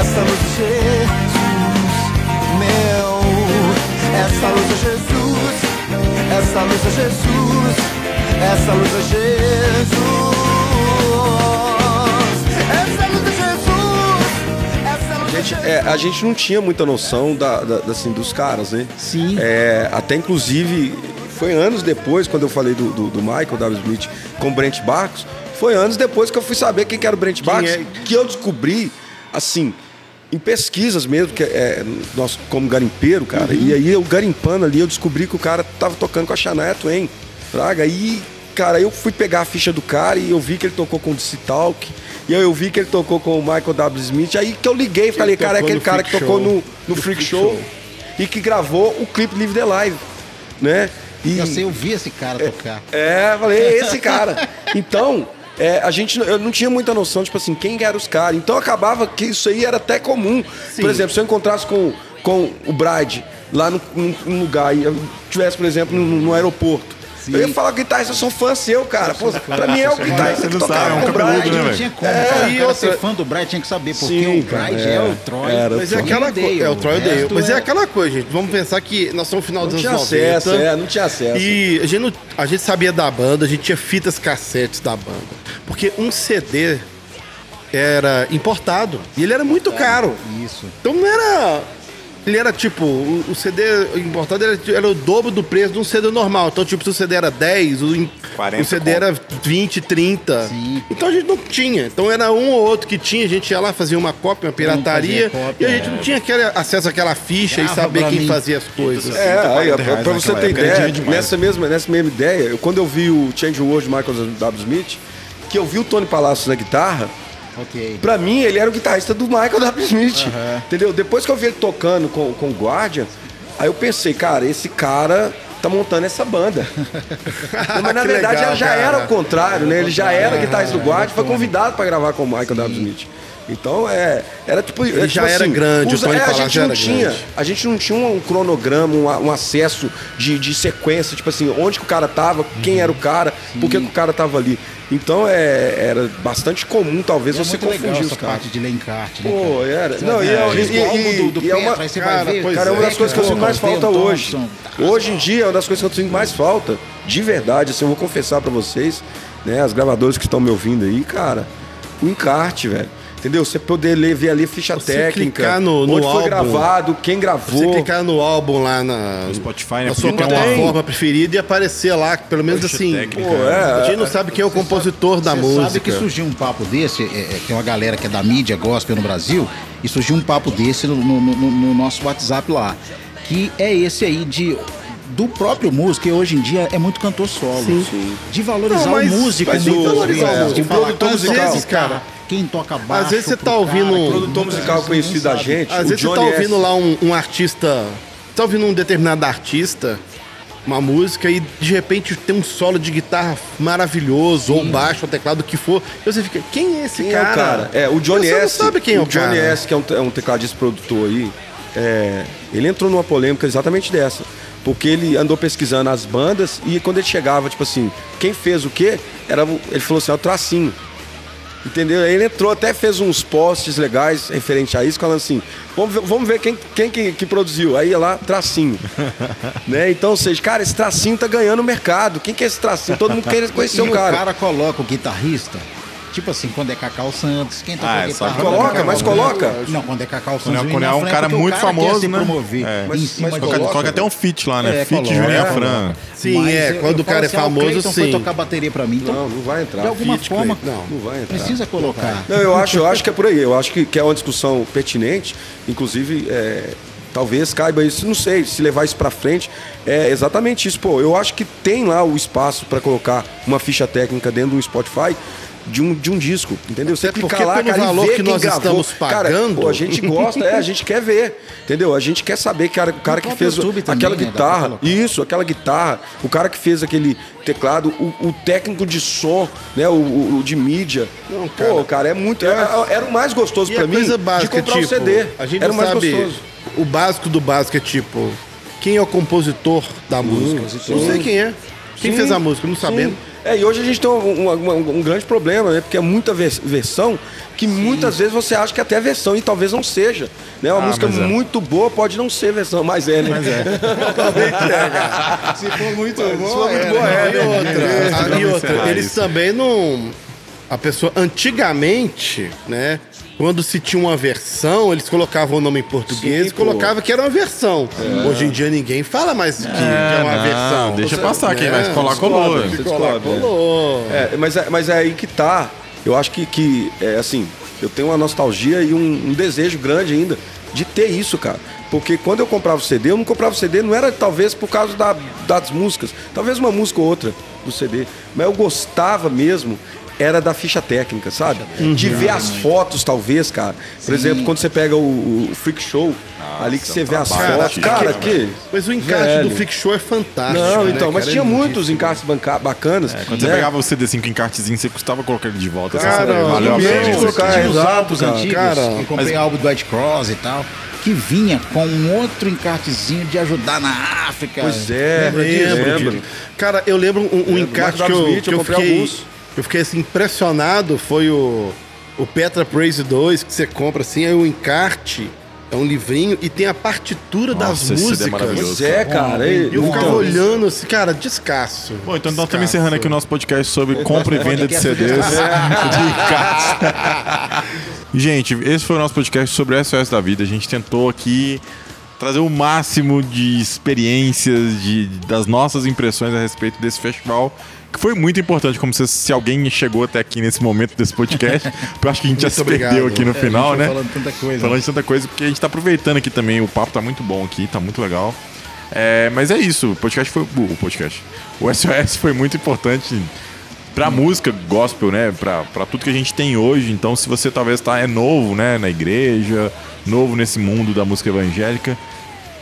essa luz é Jesus, meu, essa luz é Jesus, essa luz é Jesus, essa luz é Jesus, Gente, é, a gente não tinha muita noção da, da- assim, dos caras, né? Sim. É, até inclusive, foi anos depois, quando eu falei do, do- do Michael W. Smith com o Brent Barcos, foi anos depois que eu fui saber quem que era o Brent Barcos, é? que eu descobri, assim, em pesquisas mesmo, que é, nós como garimpeiro, cara, Uhum. e aí eu garimpando ali, eu descobri que o cara tava tocando com a Shania Twain, fraga, e, cara, eu fui pegar a ficha do cara e eu vi que ele tocou com o DC Talk, e aí eu vi que ele tocou com o Michael W. Smith, aí que eu liguei e falei, Ele cara, é aquele cara que tocou Show. no, no Freak, Show, e que gravou o clipe Live the Live, né? E, Eu sei, eu vi esse cara tocar. é, falei, é esse cara. Então, é, a gente eu não tinha muita noção, tipo assim, quem eram os caras. Então acabava que isso aí era até comum. Por exemplo, se eu encontrasse com, com o Bride lá num, num- num lugar e eu tivesse, por exemplo, no, no aeroporto. Eu ia falar, guitarrista, eu sou fã seu, cara. Pô, pra mim é o guitarrista que não sabe, tocava é um com o Bride. né, não tinha como. É, cara, outra- ser fã do Bright tinha que saber, porque Sim, o Bright cara, é, é. o Troy. Era, Mas é o aquela coisa. É o Troy Dale. Mas é aquela coisa, gente. Vamos pensar que nós somos no final dos Não anos tinha 90. acesso, é, não tinha acesso. E a gente, não- a gente sabia da banda, a gente tinha fitas cassetes da banda. Porque um CD era importado. E ele era muito caro. Isso. Então não era. Ele era tipo, o, o CD importado era, era o dobro do preço de um CD normal. Então, tipo, se o CD era 10, o, im- 40 o CD era 20, 30. Sim. Então a gente não tinha. Então era um ou outro que tinha, a gente ia lá, fazia uma cópia, uma pirataria. cópia, e a gente não tinha aquele acesso àquela ficha Grava e saber pra quem mim. fazia as coisas. É, aí, 40 reais pra você ter ideia, nessa mesma, nessa mesma ideia, eu, quando eu vi o Change World de Michael W. Smith, que eu vi o Tony Palacios na guitarra, Ok. pra mim ele era o guitarrista do Michael W. Smith. Entendeu? Depois que eu vi ele tocando com, com o Guardian, aí eu pensei, cara, esse cara tá montando essa banda. Mas na verdade legal, já cara. era o contrário, né? Ele já era guitarrista do Guardian, foi convidado pra gravar com o Michael W. Smith. Então é, era tipo. Ele é, já tipo era assim, grande, o usa- Tony é, a gente não era tinha, grande. a gente não tinha um cronograma, um, um acesso de, de sequência, tipo assim, onde que o cara tava, quem era o cara, por que, que o cara tava ali. Então é, era bastante comum, talvez, É você muito legal confundir essa os caras. parte de encarte, né, Pô, era. Você Não, e, é- e- e- do, do e é uma- cara, Cara, é uma das coisas que eu sinto mais falta hoje. Thompson. Hoje em dia, é uma das coisas que eu sinto mais falta, de verdade, assim, eu vou confessar pra vocês, né, as gravadoras que estão me ouvindo aí, cara, o encarte, velho. Entendeu? Você poder ler, ver ali ficha Você técnica, clicar no- no onde foi álbum. gravado, quem gravou. Você clicar no álbum lá na, No Spotify, né? na sua plataforma preferida e aparecer lá, pelo menos Ficha assim. técnica. Pô, é, A gente não sabe quem é o compositor da Você música. sabe que surgiu um papo desse, é, é, tem uma galera que é da mídia gospel no Brasil, e surgiu um papo desse no, no- no- no nosso WhatsApp lá, que é esse aí de do próprio músico, e hoje em dia é muito cantor solo. De valorizar Não, mas- o músico mas muitas o- valorizar o vezes, músico, de o falar, produtor musical, toca cara, quem toca baixo. às vezes você tá ouvindo- O produtor musical conhecido da gente, Às vezes você Johnny tá ouvindo S. lá um, um artista. Tá ouvindo um determinado artista, uma música, e de repente tem um solo de guitarra maravilhoso, ou baixo, ou teclado, o que for. E você fica, quem é esse Quem cara? é o cara? É, o Johnny Você não S. sabe quem é o, o Johnny cara. S, que é um, é um tecladista produtor aí, é, ele entrou numa polêmica exatamente dessa. Porque ele andou pesquisando as bandas e quando ele chegava, tipo assim, quem fez o quê? Era, ele falou assim, é o tracinho. Entendeu? Ele entrou, até fez uns posts legais referente a isso, falando assim: vamos ver, vamos ver quem, quem que, que produziu. Aí lá, tracinho. né? Então, ou seja, cara, esse tracinho tá ganhando o mercado. Quem que é esse tracinho? Todo mundo quer conhecer E o cara. o cara coloca o guitarrista, tipo assim, quando é Cacau Santos, quem toca Ah, é só é coloca, Cacau mas coloca. Não, quando é Cacau Quando Santos. é- quando é um cara muito famoso, se né? promover. É. Mas- em cima mas Coloca, coloca. coloca até um feat lá, né? É, feat. Juninho É, Fran. Sim, Mas é. eu- Quando eu o cara é assim, famoso, Cleiton foi sim. tocar bateria pra mim, então Não, não vai entrar. de alguma Feat, forma. Não, não vai entrar. precisa colocar. Não, eu acho, eu acho que é por aí. Eu acho que, que é uma discussão pertinente. Inclusive, é, talvez caiba isso, não sei, se levar isso pra frente. É exatamente isso. Pô, eu acho que tem lá o espaço pra colocar uma ficha técnica dentro do Spotify. De um, de um disco, entendeu? Você clicar porque lá, pelo cara, e valor que quem nós gravou. estamos Cara, pagando- pô, a gente gosta, é, a gente quer ver, entendeu? A gente quer saber cara, o cara No que fez YouTube também, aquela né, dá pra guitarra, colocar. isso, aquela guitarra, o cara que fez aquele teclado, o, o técnico de som, né, o, o- o de mídia. Não, Pô, cara, cara, é muito. Era, era o mais gostoso E pra a mim coisa de básica, comprar tipo, o CD. a gente era o mais sabe gostoso. o básico do básico é tipo, quem é o compositor da música? Não sei quem é. Quem Sim, fez a música, não sim. É, e hoje a gente tem um, um- um- grande problema, né? Porque é muita vers- versão que muitas vezes você acha que até é versão e talvez não seja. Né? Uma Ah, música é. muito boa pode não ser versão, mas é, né? Mas é. Se for muito bom, Se for muito boa, é, E né? outra, ah, e outra, eles também não. A pessoa, antigamente, né? Quando se tinha uma versão, eles colocavam o nome em português Sim, e colocavam que era uma versão. Hoje em dia ninguém fala mais que é, uma não, versão. Deixa Você- passar quem né? vai colar, colou. Colar, né? colou. É, mas, é, mas é aí que tá. Eu acho que, que é assim, eu tenho uma nostalgia e um, um desejo grande ainda de ter isso, cara. Porque quando eu comprava o CD, eu não comprava o CD, não era talvez por causa da- das músicas, talvez uma música ou outra do CD, mas eu gostava mesmo. Era da ficha técnica, sabe? De ver as fotos, talvez, cara. Por exemplo, quando você pega o, o Freak Show, ali que você vê as trabalho fotos. Cara, cara. que. Mas o encarte Velho. do Freak Show é fantástico. Não, né, então, mas cara? tinha É muitos encartes banca- bacanas. Quando você né? pegava o CD5 encartezinho, você custava colocar ele de volta. Cara, Você valeu a pena. colocar, os álbuns antigos. Cara, eu comprei mas- álbum do White Cross e tal. Que vinha com um outro encartezinho de ajudar na África. Pois é, lembro. Lembro. Cara, eu lembro um, um encarte que eu, Smith, que eu eu comprei fiquei, alguns. Eu fiquei assim, impressionado foi o, o Petra Praise 2, que você compra assim, aí o encarte é um livrinho e tem a partitura Nossa, das esse CD é músicas. maravilhoso. Pois é, cara. E, eu ficava então, olhando assim, cara, descasso. Bom, então nós estamos Descasso. encerrando aqui o nosso podcast sobre compra e venda de Podcast CDs de casa. Gente, esse foi o nosso podcast sobre SOS da vida. A gente tentou aqui trazer o máximo de experiências, de, das nossas impressões a respeito desse festival. Que foi muito importante, como se, se alguém chegou até aqui nesse momento desse podcast. eu acho que a gente já se obrigado. perdeu aqui no É, final, gente né? falando tanta coisa. Falando de tanta coisa, porque a gente tá aproveitando aqui também. O papo tá muito bom aqui, tá muito legal. É, mas é isso, o podcast foi. O podcast. O SOS foi muito importante pra música gospel, né? Pra, pra tudo que a gente tem hoje. Então, se você talvez tá, é novo, né? Na igreja, novo nesse mundo da música evangélica.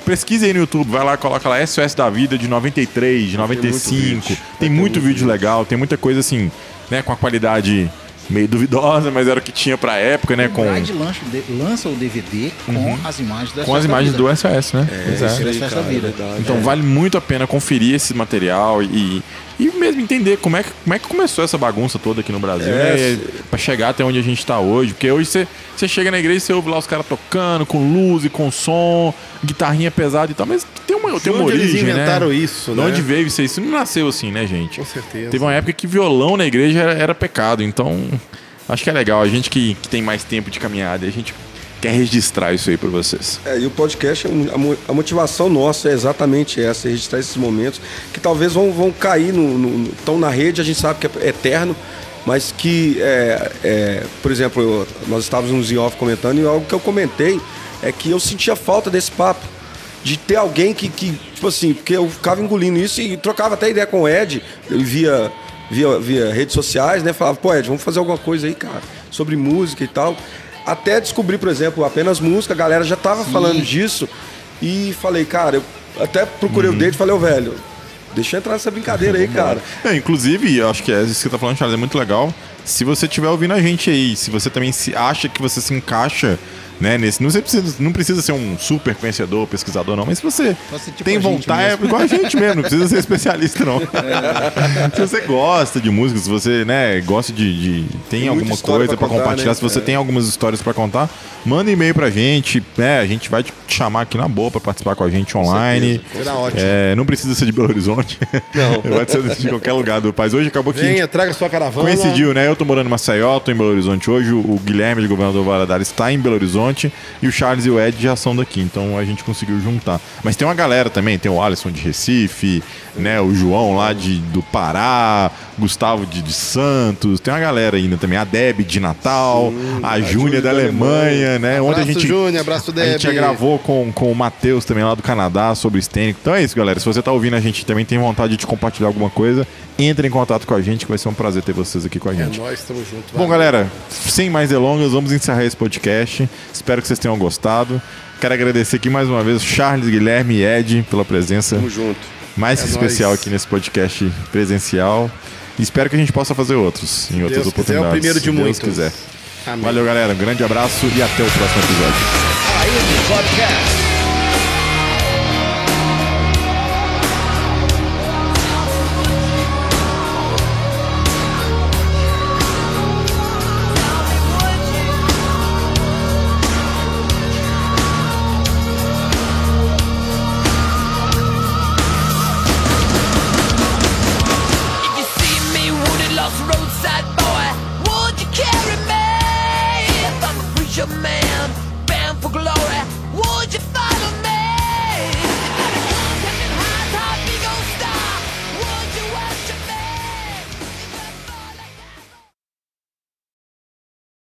Pesquise aí no YouTube, vai lá, coloca lá SOS da Vida de 93, de 95. vídeo. Tem muito vídeo legal, tem muita coisa assim, né? Com a qualidade meio duvidosa, mas era o que tinha pra época, né? O Com, Bride lança, lança o DVD com as imagens da com as SOS da imagens vida. do SOS, né? É. aí, SOS da cara, vida. é. Então vale muito a pena conferir esse material e, e mesmo entender como é, que, como é que começou essa bagunça toda aqui no Brasil, É, né? Pra chegar até onde a gente tá hoje. Porque hoje você, você chega na igreja e você ouve lá os caras tocando, com luz e com som, guitarrinha pesada e tal, mas tem uma, tem De uma onde eles origem, inventaram né? isso, De né? onde veio isso? Isso não nasceu assim, né, gente? Com certeza. Teve uma época que violão na igreja era, era pecado, então acho que é legal. A gente que, que tem mais tempo de caminhada, a gente quer registrar isso aí pra vocês. É, e o podcast, a mo- a motivação nossa é exatamente essa, é registrar esses momentos que talvez vão, vão cair, no, no, na rede, a gente sabe que é eterno, mas que, é, é, por exemplo, eu- nós estávamos no off comentando e algo que eu comentei é que eu sentia falta desse papo. De ter alguém que, que, tipo assim, porque eu ficava engolindo isso e trocava até ideia com o Ed, via, via, via redes sociais, né? Falava, pô, Ed, vamos fazer alguma coisa aí, cara, sobre música e tal. Até descobrir, por exemplo, apenas música, a galera já tava falando disso. E falei, cara, eu até procurei o dedo e falei, ô velho, deixa eu entrar nessa brincadeira aí, cara. É, inclusive, eu acho que é isso que você tá falando, Charles, é muito legal. Se você estiver ouvindo a gente aí, se você também se acha que você se encaixa, né, nesse. Não, precisa, não precisa ser um super conhecedor, pesquisador, não, mas se você tipo tem vontade, é igual a gente mesmo, não precisa ser especialista, não. se você gosta de música, se você, né, gosta de. de- tem, muita alguma coisa contar, compartilhar, né? se você É. tem algumas histórias pra contar, manda e-mail pra gente, né? A gente vai te chamar aqui na boa pra participar com a gente online. Será ótimo. É, não precisa ser de Belo Horizonte. Não. Pode ser de qualquer lugar do país. Hoje acabou que Venha, traga sua caravana. coincidiu, né? Eu tô morando em Maceió, tô em Belo Horizonte hoje. O o Guilherme, de Governador Valadares, está em Belo Horizonte. E o Charles e o Ed já são daqui. Então a gente conseguiu juntar. Mas tem uma galera também. Tem o Alisson de Recife, né? O João lá de, do Pará, Gustavo de, de Santos. Tem uma galera ainda também. A Deb de Natal, a Júnia da Alemanha, né? Ontem a Abraço, gente, Júnior, abraço, a gente já Deb. gravou com, com o Matheus também lá do Canadá sobre Stênico. Então é isso, galera. Se você tá ouvindo a gente também tem vontade de compartilhar alguma coisa, entre em contato com a gente, que vai ser um prazer ter vocês aqui com a É gente. nóis, tamo junto. Bom, valeu. galera, sem mais delongas, vamos encerrar esse podcast. Espero que vocês tenham gostado. Quero agradecer aqui mais uma vez Charles, Guilherme e Ed pela presença Tamo junto. mais que É especial nóis. aqui nesse podcast presencial. Espero que a gente possa fazer outros em outras Deus quiser, é o oportunidades. primeiro de se Deus muitos. quiser. Amém. Valeu, galera. Um grande abraço e até o próximo episódio. Podcast.